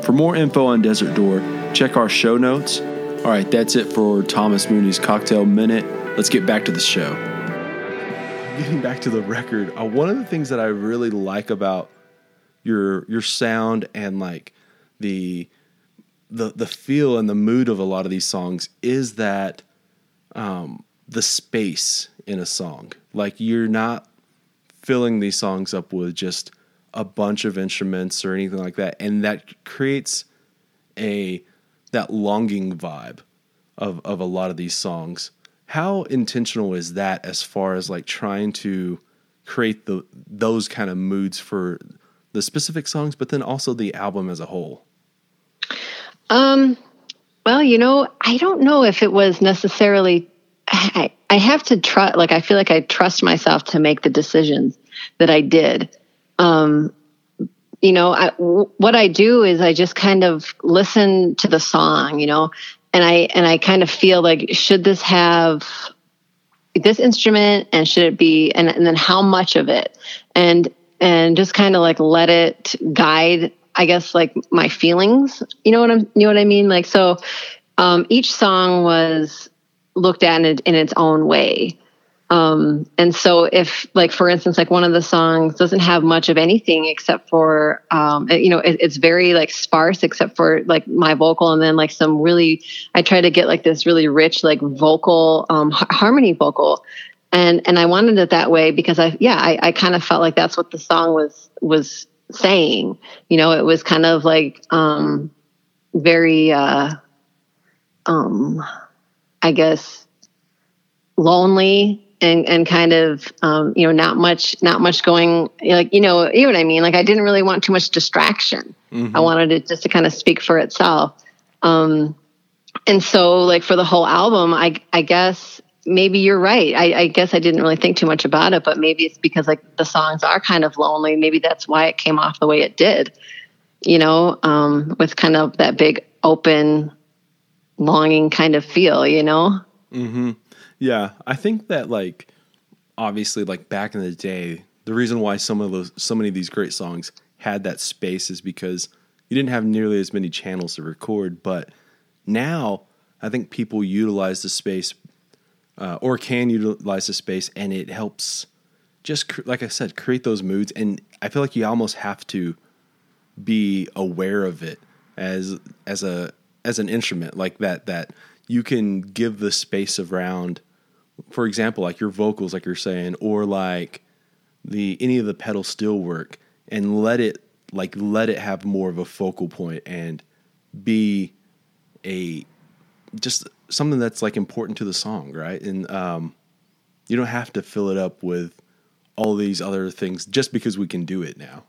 For more info on Desert Door, check our show notes all right, that's it for Thomas Mooney's Cocktail Minute. Let's get back to the show. Getting back to the record, uh, one of the things that I really like about your your sound and like the the the feel and the mood of a lot of these songs is that um, the space in a song. Like you're not filling these songs up with just a bunch of instruments or anything like that, and that creates a that longing vibe of of a lot of these songs. How intentional is that as far as like trying to create the those kind of moods for the specific songs, but then also the album as a whole? Um, well, you know, I don't know if it was necessarily. I, I have to trust. Like, I feel like I trust myself to make the decisions that I did. Um, you know, what I do is I just kind of listen to the song, you know, and I and I kind of feel like should this have this instrument and should it be and, and then how much of it and and just kind of like let it guide I guess like my feelings. You know what I'm you know what I mean? Like so um, each song was looked at in, in its own way. Um, and so if like, for instance, like one of the songs doesn't have much of anything except for, um, you know, it, it's very like sparse except for like my vocal and then like some really, I try to get like this really rich, like vocal, um, harmony vocal. And, and I wanted it that way because I, yeah, I, I kind of felt like that's what the song was, was saying, you know, it was kind of like, um, very, uh, um, I guess lonely and and kind of um, you know not much not much going like you know you know what I mean like I didn't really want too much distraction. Mm-hmm. I wanted it just to kind of speak for itself. Um, and so like for the whole album, I I guess maybe you're right. I, I guess I didn't really think too much about it, but maybe it's because like the songs are kind of lonely. Maybe that's why it came off the way it did. You know, um, with kind of that big open longing kind of feel. You know. Mm-hmm. Yeah, I think that like obviously like back in the day, the reason why some of those so many of these great songs had that space is because you didn't have nearly as many channels to record, but now I think people utilize the space uh, or can utilize the space and it helps just like I said create those moods and I feel like you almost have to be aware of it as as a as an instrument like that that you can give the space around for example, like your vocals, like you're saying, or like the any of the pedal steel work, and let it like let it have more of a focal point and be a just something that's like important to the song, right? And um, you don't have to fill it up with all these other things just because we can do it now.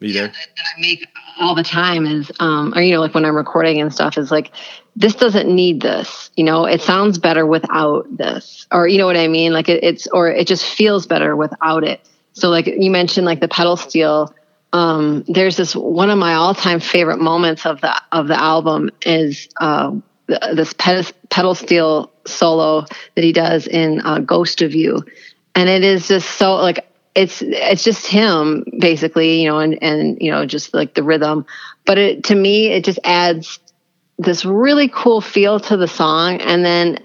yeah, that, that, I make all the time is, um, or you know, like when I'm recording and stuff, is like this doesn't need this. You know, it sounds better without this, or you know what I mean? Like it, it's, or it just feels better without it. So like you mentioned, like the pedal steel. um, there's this one of my all-time favorite moments of the of the album is uh, this pedal, steel solo that he does in uh, Ghost of You, and it is just so like it's it's just him basically, you know, and and you know just like the rhythm, but it to me it just adds this really cool feel to the song, and then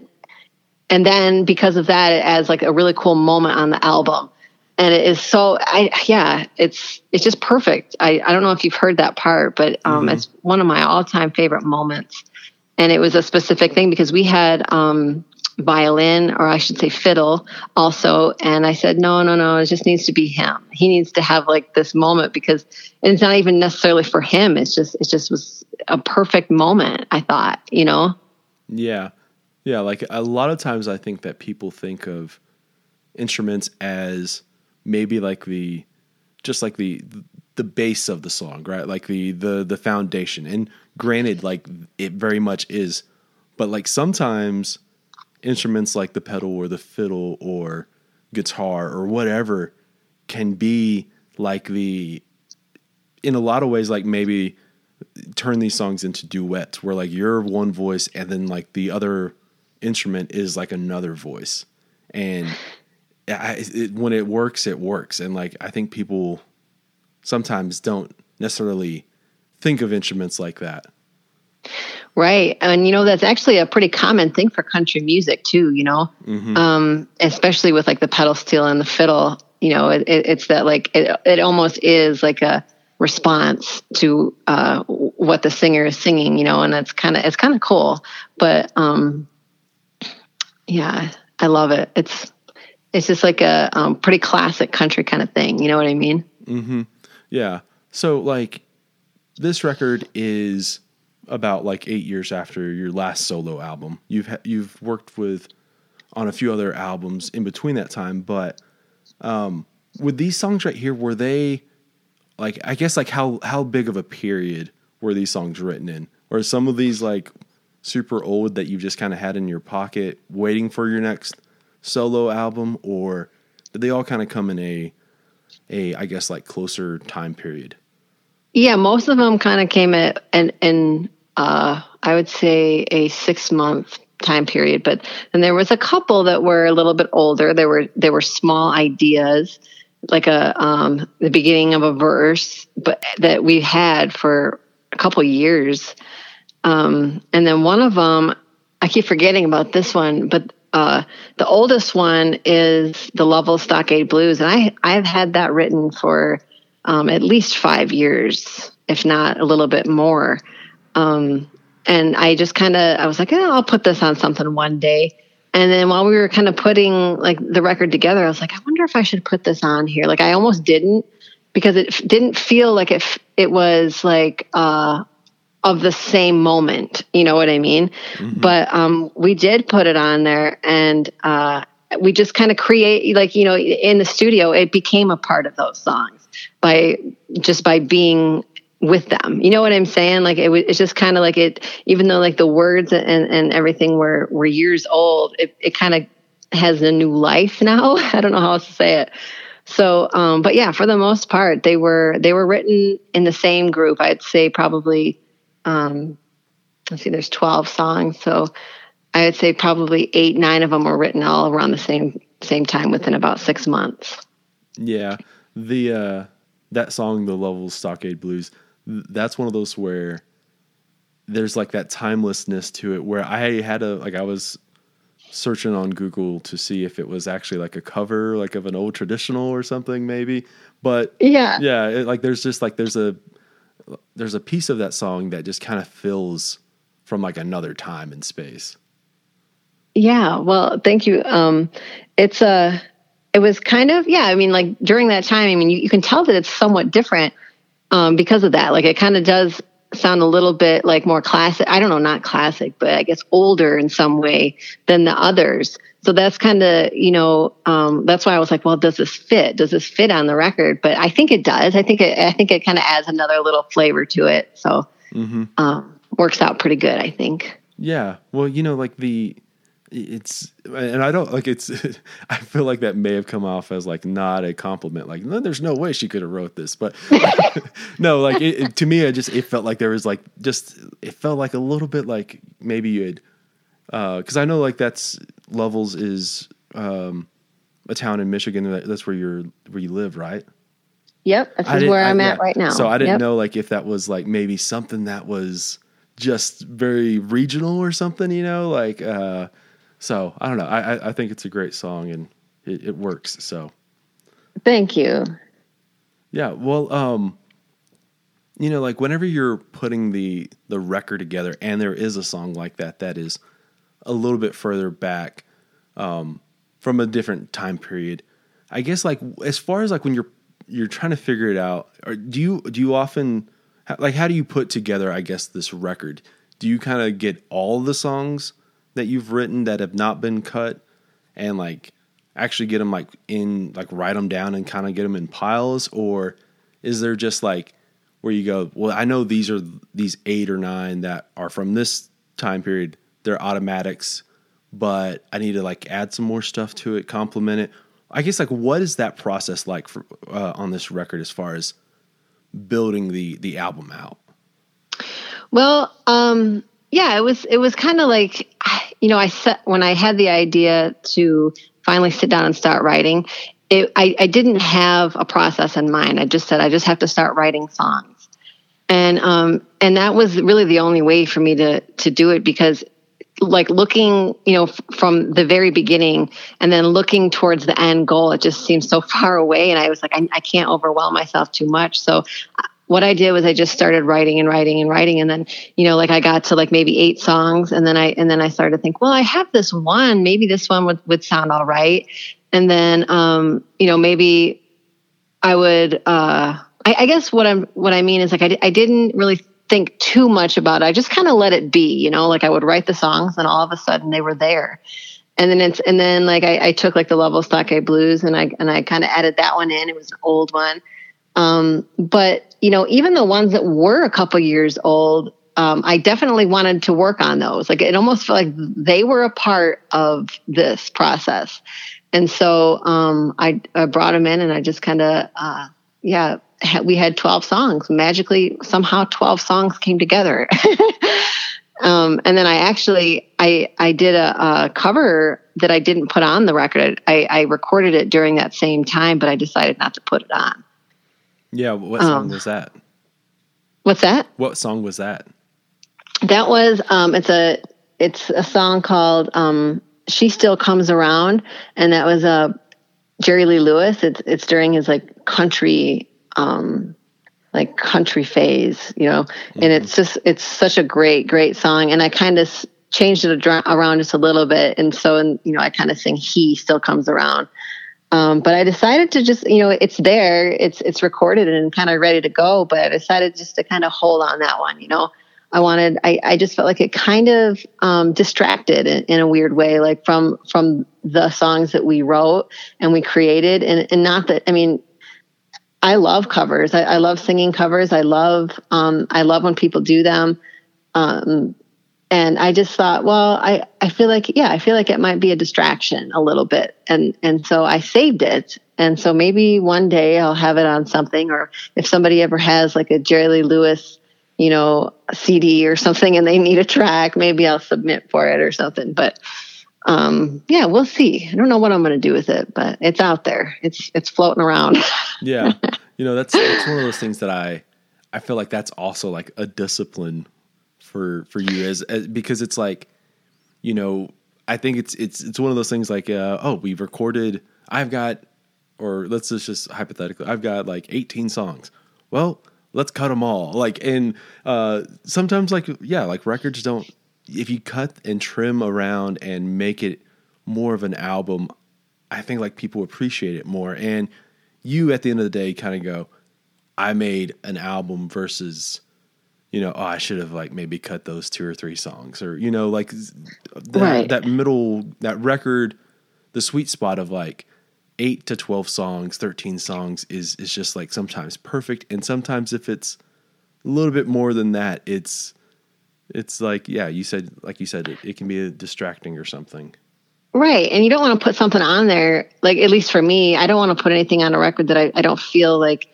and then because of that it adds like a really cool moment on the album. And it is so i yeah it's it's just perfect. I i don't know if you've heard that part but um mm-hmm. it's one of my all-time favorite moments. And it was a specific thing because we had um violin or i should say fiddle also. And i said no no no it just needs to be him. He needs to have like this moment because it's not even necessarily for him. It's just it just was a perfect moment i thought you know? Yeah. Yeah like a lot of times i think that people think of instruments as maybe like the just like the the base of the song, right? Like the the the foundation. And granted, like it very much is, but like sometimes instruments like the pedal or the fiddle or guitar or whatever can be like the in a lot of ways like maybe turn these songs into duets where like you're one voice and then like the other instrument is like another voice and I, it, when it works, it works, and like I think people sometimes don't necessarily think of instruments like that. Right, and you know that's actually a pretty common thing for country music too. You know, mm-hmm. um, especially with like the pedal steel and the fiddle. You know, it, it, it's that like it, it almost is like a response to uh, what the singer is singing. You know, and it's kind of it's kind of cool. But um, yeah, I love it. It's it's just like a um, pretty classic country kind of thing. You know what I mean? Mm-hmm. Yeah. So like this record is about like eight years after your last solo album. You've ha- you've worked with on a few other albums in between that time, but um, with these songs right here, were they like I guess like how how big of a period were these songs written in? Or some of these like super old that you've just kind of had in your pocket waiting for your next solo album, or did they all kind of come in a a I guess like closer time period? Yeah, most of them kind of came at in in uh, I would say a six month time period, but then there was a couple that were a little bit older. There were there were small ideas, like a um, the beginning of a verse, but that we had for a couple years. Um, and then one of them, I keep forgetting about this one, but uh, the oldest one is the Lovells Stockade Blues, and I I've had that written for um, at least five years, if not a little bit more. Um, and I just kind of I was like, oh, I'll put this on something one day. And then while we were kind of putting like the record together, I was like, I wonder if I should put this on here. Like I almost didn't because it didn't feel like it it was like uh, of the same moment. You know what I mean? Mm-hmm. But um, we did put it on there, and uh, we just kind of create, like you know, in the studio, it became a part of those songs by just by being with them. You know what I'm saying? Like it, was, it's just kind of like it, even though like the words and, and everything were, were years old, it, it kind of has a new life now. I don't know how else to say it. So, um, but yeah, for the most part, they were, they were written in the same group. I'd say probably um, let's see, there's 12 songs. So I would say probably eight, nine of them were written all around the same same time within about six months. Yeah, the uh, that song, the Lovells Stockade Blues, that's one of those where there's like that timelessness to it. Where I had a like I was searching on Google to see if it was actually like a cover, like of an old traditional or something, maybe. But yeah, yeah, it, like there's just like there's a there's a piece of that song that just kind of fills from like another time and space. Yeah, well, thank you. Um, it's a, uh, it was kind of yeah. I mean, like during that time, I mean, you, you can tell that it's somewhat different um, because of that. Like it kind of does sound a little bit like more classic. I don't know, not classic, but I guess older in some way than the others. So that's kind of, you know, um, that's why I was like, well, does this fit? Does this fit on the record? But I think it does. I think it, I think it kind of adds another little flavor to it. So, mm-hmm. um, works out pretty good, I think. Yeah. Well, you know, like the, it's and I don't like it's I feel like that may have come off as like not a compliment like no there's no way she could have wrote this but no like it, it, to me I just it felt like there was like just it felt like a little bit like maybe you had because uh, I know like that's Lovells is um, a town in Michigan that's where you're where you live right Yep, this is where I'm I, at yeah. right now. So I didn't yep. know like if that was like maybe something that was just very regional or something, you know, like uh so I don't know. I I think it's a great song and it, it works. So thank you. Yeah. Well, um, you know, like whenever you're putting the the record together, and there is a song like that that is a little bit further back um, from a different time period. I guess like as far as like when you're you're trying to figure it out, or do you do you often like how do you put together? I guess this record. Do you kind of get all the songs that you've written that have not been cut and like actually get them like in like write them down and kind of get them in piles? Or is there just like where you go well i know these are these eight or nine that are from this time period they're automatics but i need to like add some more stuff to it complement it. I guess like what is that process like for uh, on this record as far as building the the album out? Well um yeah, it was it was kind of like you know I set when I had the idea to finally sit down and start writing. It, I, I didn't have a process in mind. I just said I just have to start writing songs, and um and that was really the only way for me to to do it because like looking you know f- from the very beginning and then looking towards the end goal it just seems so far away and i was like I, I can't overwhelm myself too much so what I did was I just started writing and writing and writing. And then, you know, like I got to like maybe eight songs and then I, and then I started to think, well, I have this one, maybe this one would, would sound all right. And then, um, you know, maybe I would, uh, I, I guess what I'm, what I mean is like, I, I didn't really think too much about it. I just kind of let it be, you know, like I would write the songs and all of a sudden they were there. And then it's, and then like I, I took like the Lovells Stockade Blues and I, and I kind of added that one in. It was an old one um, but you know, even the ones that were a couple years old, um, I definitely wanted to work on those. Like it almost felt like they were a part of this process. And so um, I, I, brought them in, and I just kind of, uh, yeah, we had 12 songs. Magically, somehow 12 songs came together. um, and then I actually, I, I did a, a, cover that I didn't put on the record. I, I recorded it during that same time, but I decided not to put it on. Yeah, what song um, was that? What's that? What song was that? That was um it's a it's a song called um She Still Comes Around and that was uh Jerry Lee Lewis. It's it's during his like country um like country phase, you know. Mm-hmm. And it's just it's such a great great song and I kind of changed it around just a little bit and so and you know I kind of sing he still comes around um, but I decided to just, you know, it's there, it's it's recorded and kind of ready to go. But I decided just to kind of hold on that one. You know, I wanted, I, I just felt like it kind of um, distracted in, in, a weird way, like from from the songs that we wrote and we created, and and not that I mean. I love covers. I, I love singing covers. I love um, I love when people do them. Um, and I just thought, well, I, I feel like, yeah, I feel like it might be a distraction a little bit. And, and so I saved it. And so maybe one day I'll have it on something, or if somebody ever has like a Jerry Lee Lewis, you know, CD or something and they need a track, maybe I'll submit for it or something. But, um, yeah, we'll see. I don't know what I'm going to do with it, but it's out there. It's, it's floating around. yeah. You know, that's, that's one of those things that I, I feel like that's also like a discipline for for you as, as because it's like you know I think it's it's it's one of those things like uh, oh we've recorded I've got or let's just just hypothetically I've got like 18 songs. Well let's cut them all. Like and uh, sometimes like yeah like records don't if you cut and trim around and make it more of an album I think like people appreciate it more. And you at the end of the day kind of go I made an album versus you know, oh, I should have like maybe cut those two or three songs, or you know, like that, right. that middle that record, the sweet spot of like eight to twelve songs, thirteen songs is is just like sometimes perfect, and sometimes if it's a little bit more than that, it's it's like yeah, you said like you said it, it can be distracting or something. Right. And you don't want to put something on there, like at least for me, I don't want to put anything on a record that I, I don't feel like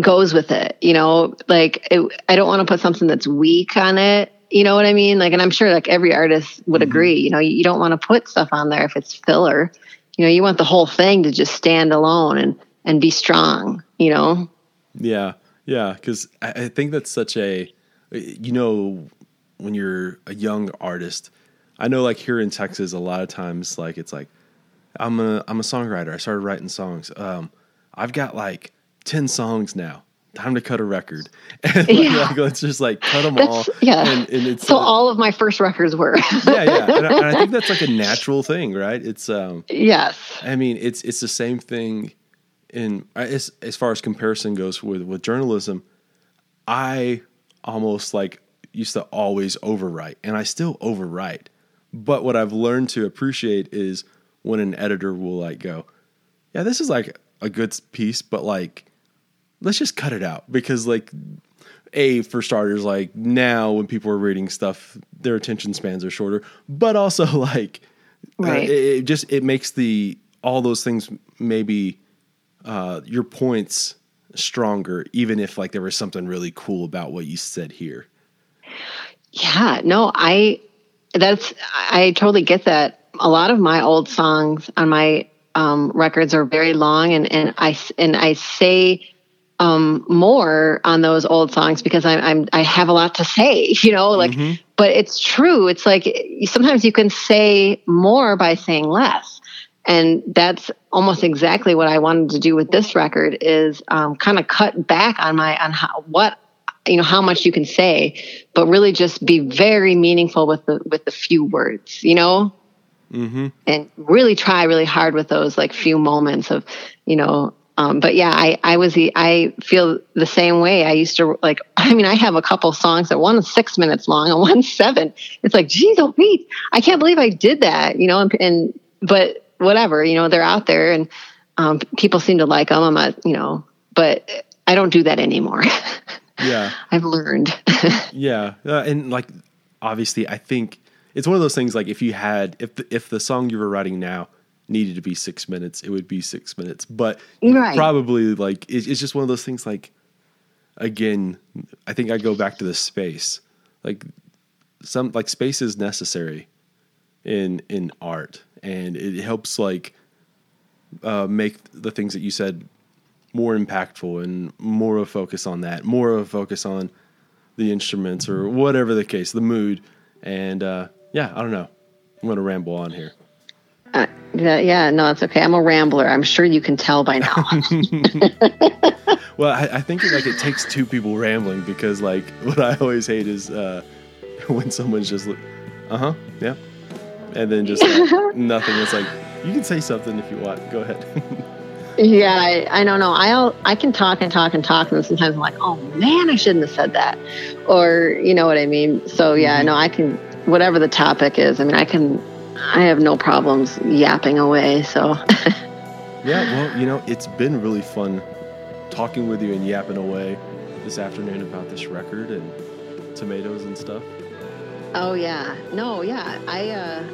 goes with it. You know, like it, I don't want to put something that's weak on it. You know what I mean? Like, and I'm sure like every artist would mm-hmm. agree, you know, you, you don't want to put stuff on there if it's filler. You know, you want the whole thing to just stand alone and, and be strong, you know? Yeah. Yeah. Cause I, I think that's such a, you know, when you're a young artist, I know like here in Texas, a lot of times like it's like I'm a I'm a songwriter. I started writing songs. Um, I've got like ten songs now. Time to cut a record. And yeah. like, let's just like cut them that's, all. Yeah. And, and it's so uh, all of my first records were. yeah, yeah. And I, and I, think that's like a natural thing, right? It's um. Yes. I mean, it's it's the same thing in as as far as comparison goes with with journalism. I almost like used to always overwrite, and I still overwrite but what I've learned to appreciate is when an editor will like go, yeah, this is like a good piece, but like, let's just cut it out because like, a for starters, like now when people are reading stuff, their attention spans are shorter, but also like, uh, right. Uh, it, it, just it makes the all those things maybe uh, your points stronger, even if like there was something really cool about what you said here. Yeah, no, I that's I totally get that. A lot of my old songs on my um, records are very long, and and I and I say um, more on those old songs because I'm, I'm I have a lot to say, you know, like. Mm-hmm. But it's true. It's like sometimes you can say more by saying less, and that's almost exactly what I wanted to do with this record. Is um, kind of cut back on my on how, what you know how much you can say but really just be very meaningful with the with the few words you know mm-hmm. and really try really hard with those like few moments of you know um, but yeah i i was the i feel the same way. I used to like i mean i have a couple songs that one is six minutes long and one seven. It's like geez oh wait i can't believe i did that you know and, and but whatever you know they're out there and um, people seem to like them i'm not you know but i don't do that anymore. Yeah. I've learned. Yeah. Uh, and like obviously i think it's one of those things like if you had if the, if the song you were writing now needed to be six minutes it would be six minutes but right. probably like it's, it's just one of those things like again i think i go back to the space like some like space is necessary in in art and it helps like uh, make the things that you said more impactful and more of a focus on that, more of a focus on the instruments or whatever the case, the mood. And uh, yeah, I don't know. I'm going to ramble on here. Uh, yeah, no, it's okay. I'm a rambler. I'm sure you can tell by now. well, I, I, think like it takes two people rambling because like what I always hate is uh, when someone's just like, uh huh, yeah, and then just like, nothing. It's like you can say something if you want. Go ahead. Yeah, I, I don't know. I I can talk and talk and talk, and sometimes I'm like, oh man, I shouldn't have said that, or you know what I mean. So yeah, mm-hmm. no, I can whatever the topic is. I mean, I can. I have no problems yapping away. So. yeah, well, you know, it's been really fun talking with you and yapping away this afternoon about this record and tomatoes and stuff. Oh yeah, no, yeah, I uh,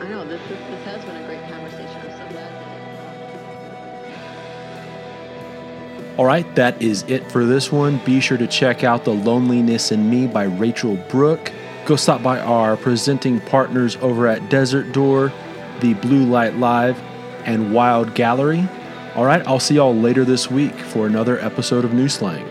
I know this this, this has been a great conversation. I'm so glad. All right, that is it for this one. Be sure to check out The Loneliness in Me by Rachel Brooke. Go stop by our presenting partners over at Desert Door, The Blue Light Live, and WYLD Gallery. All right, I'll see y'all later this week for another episode of New Slang.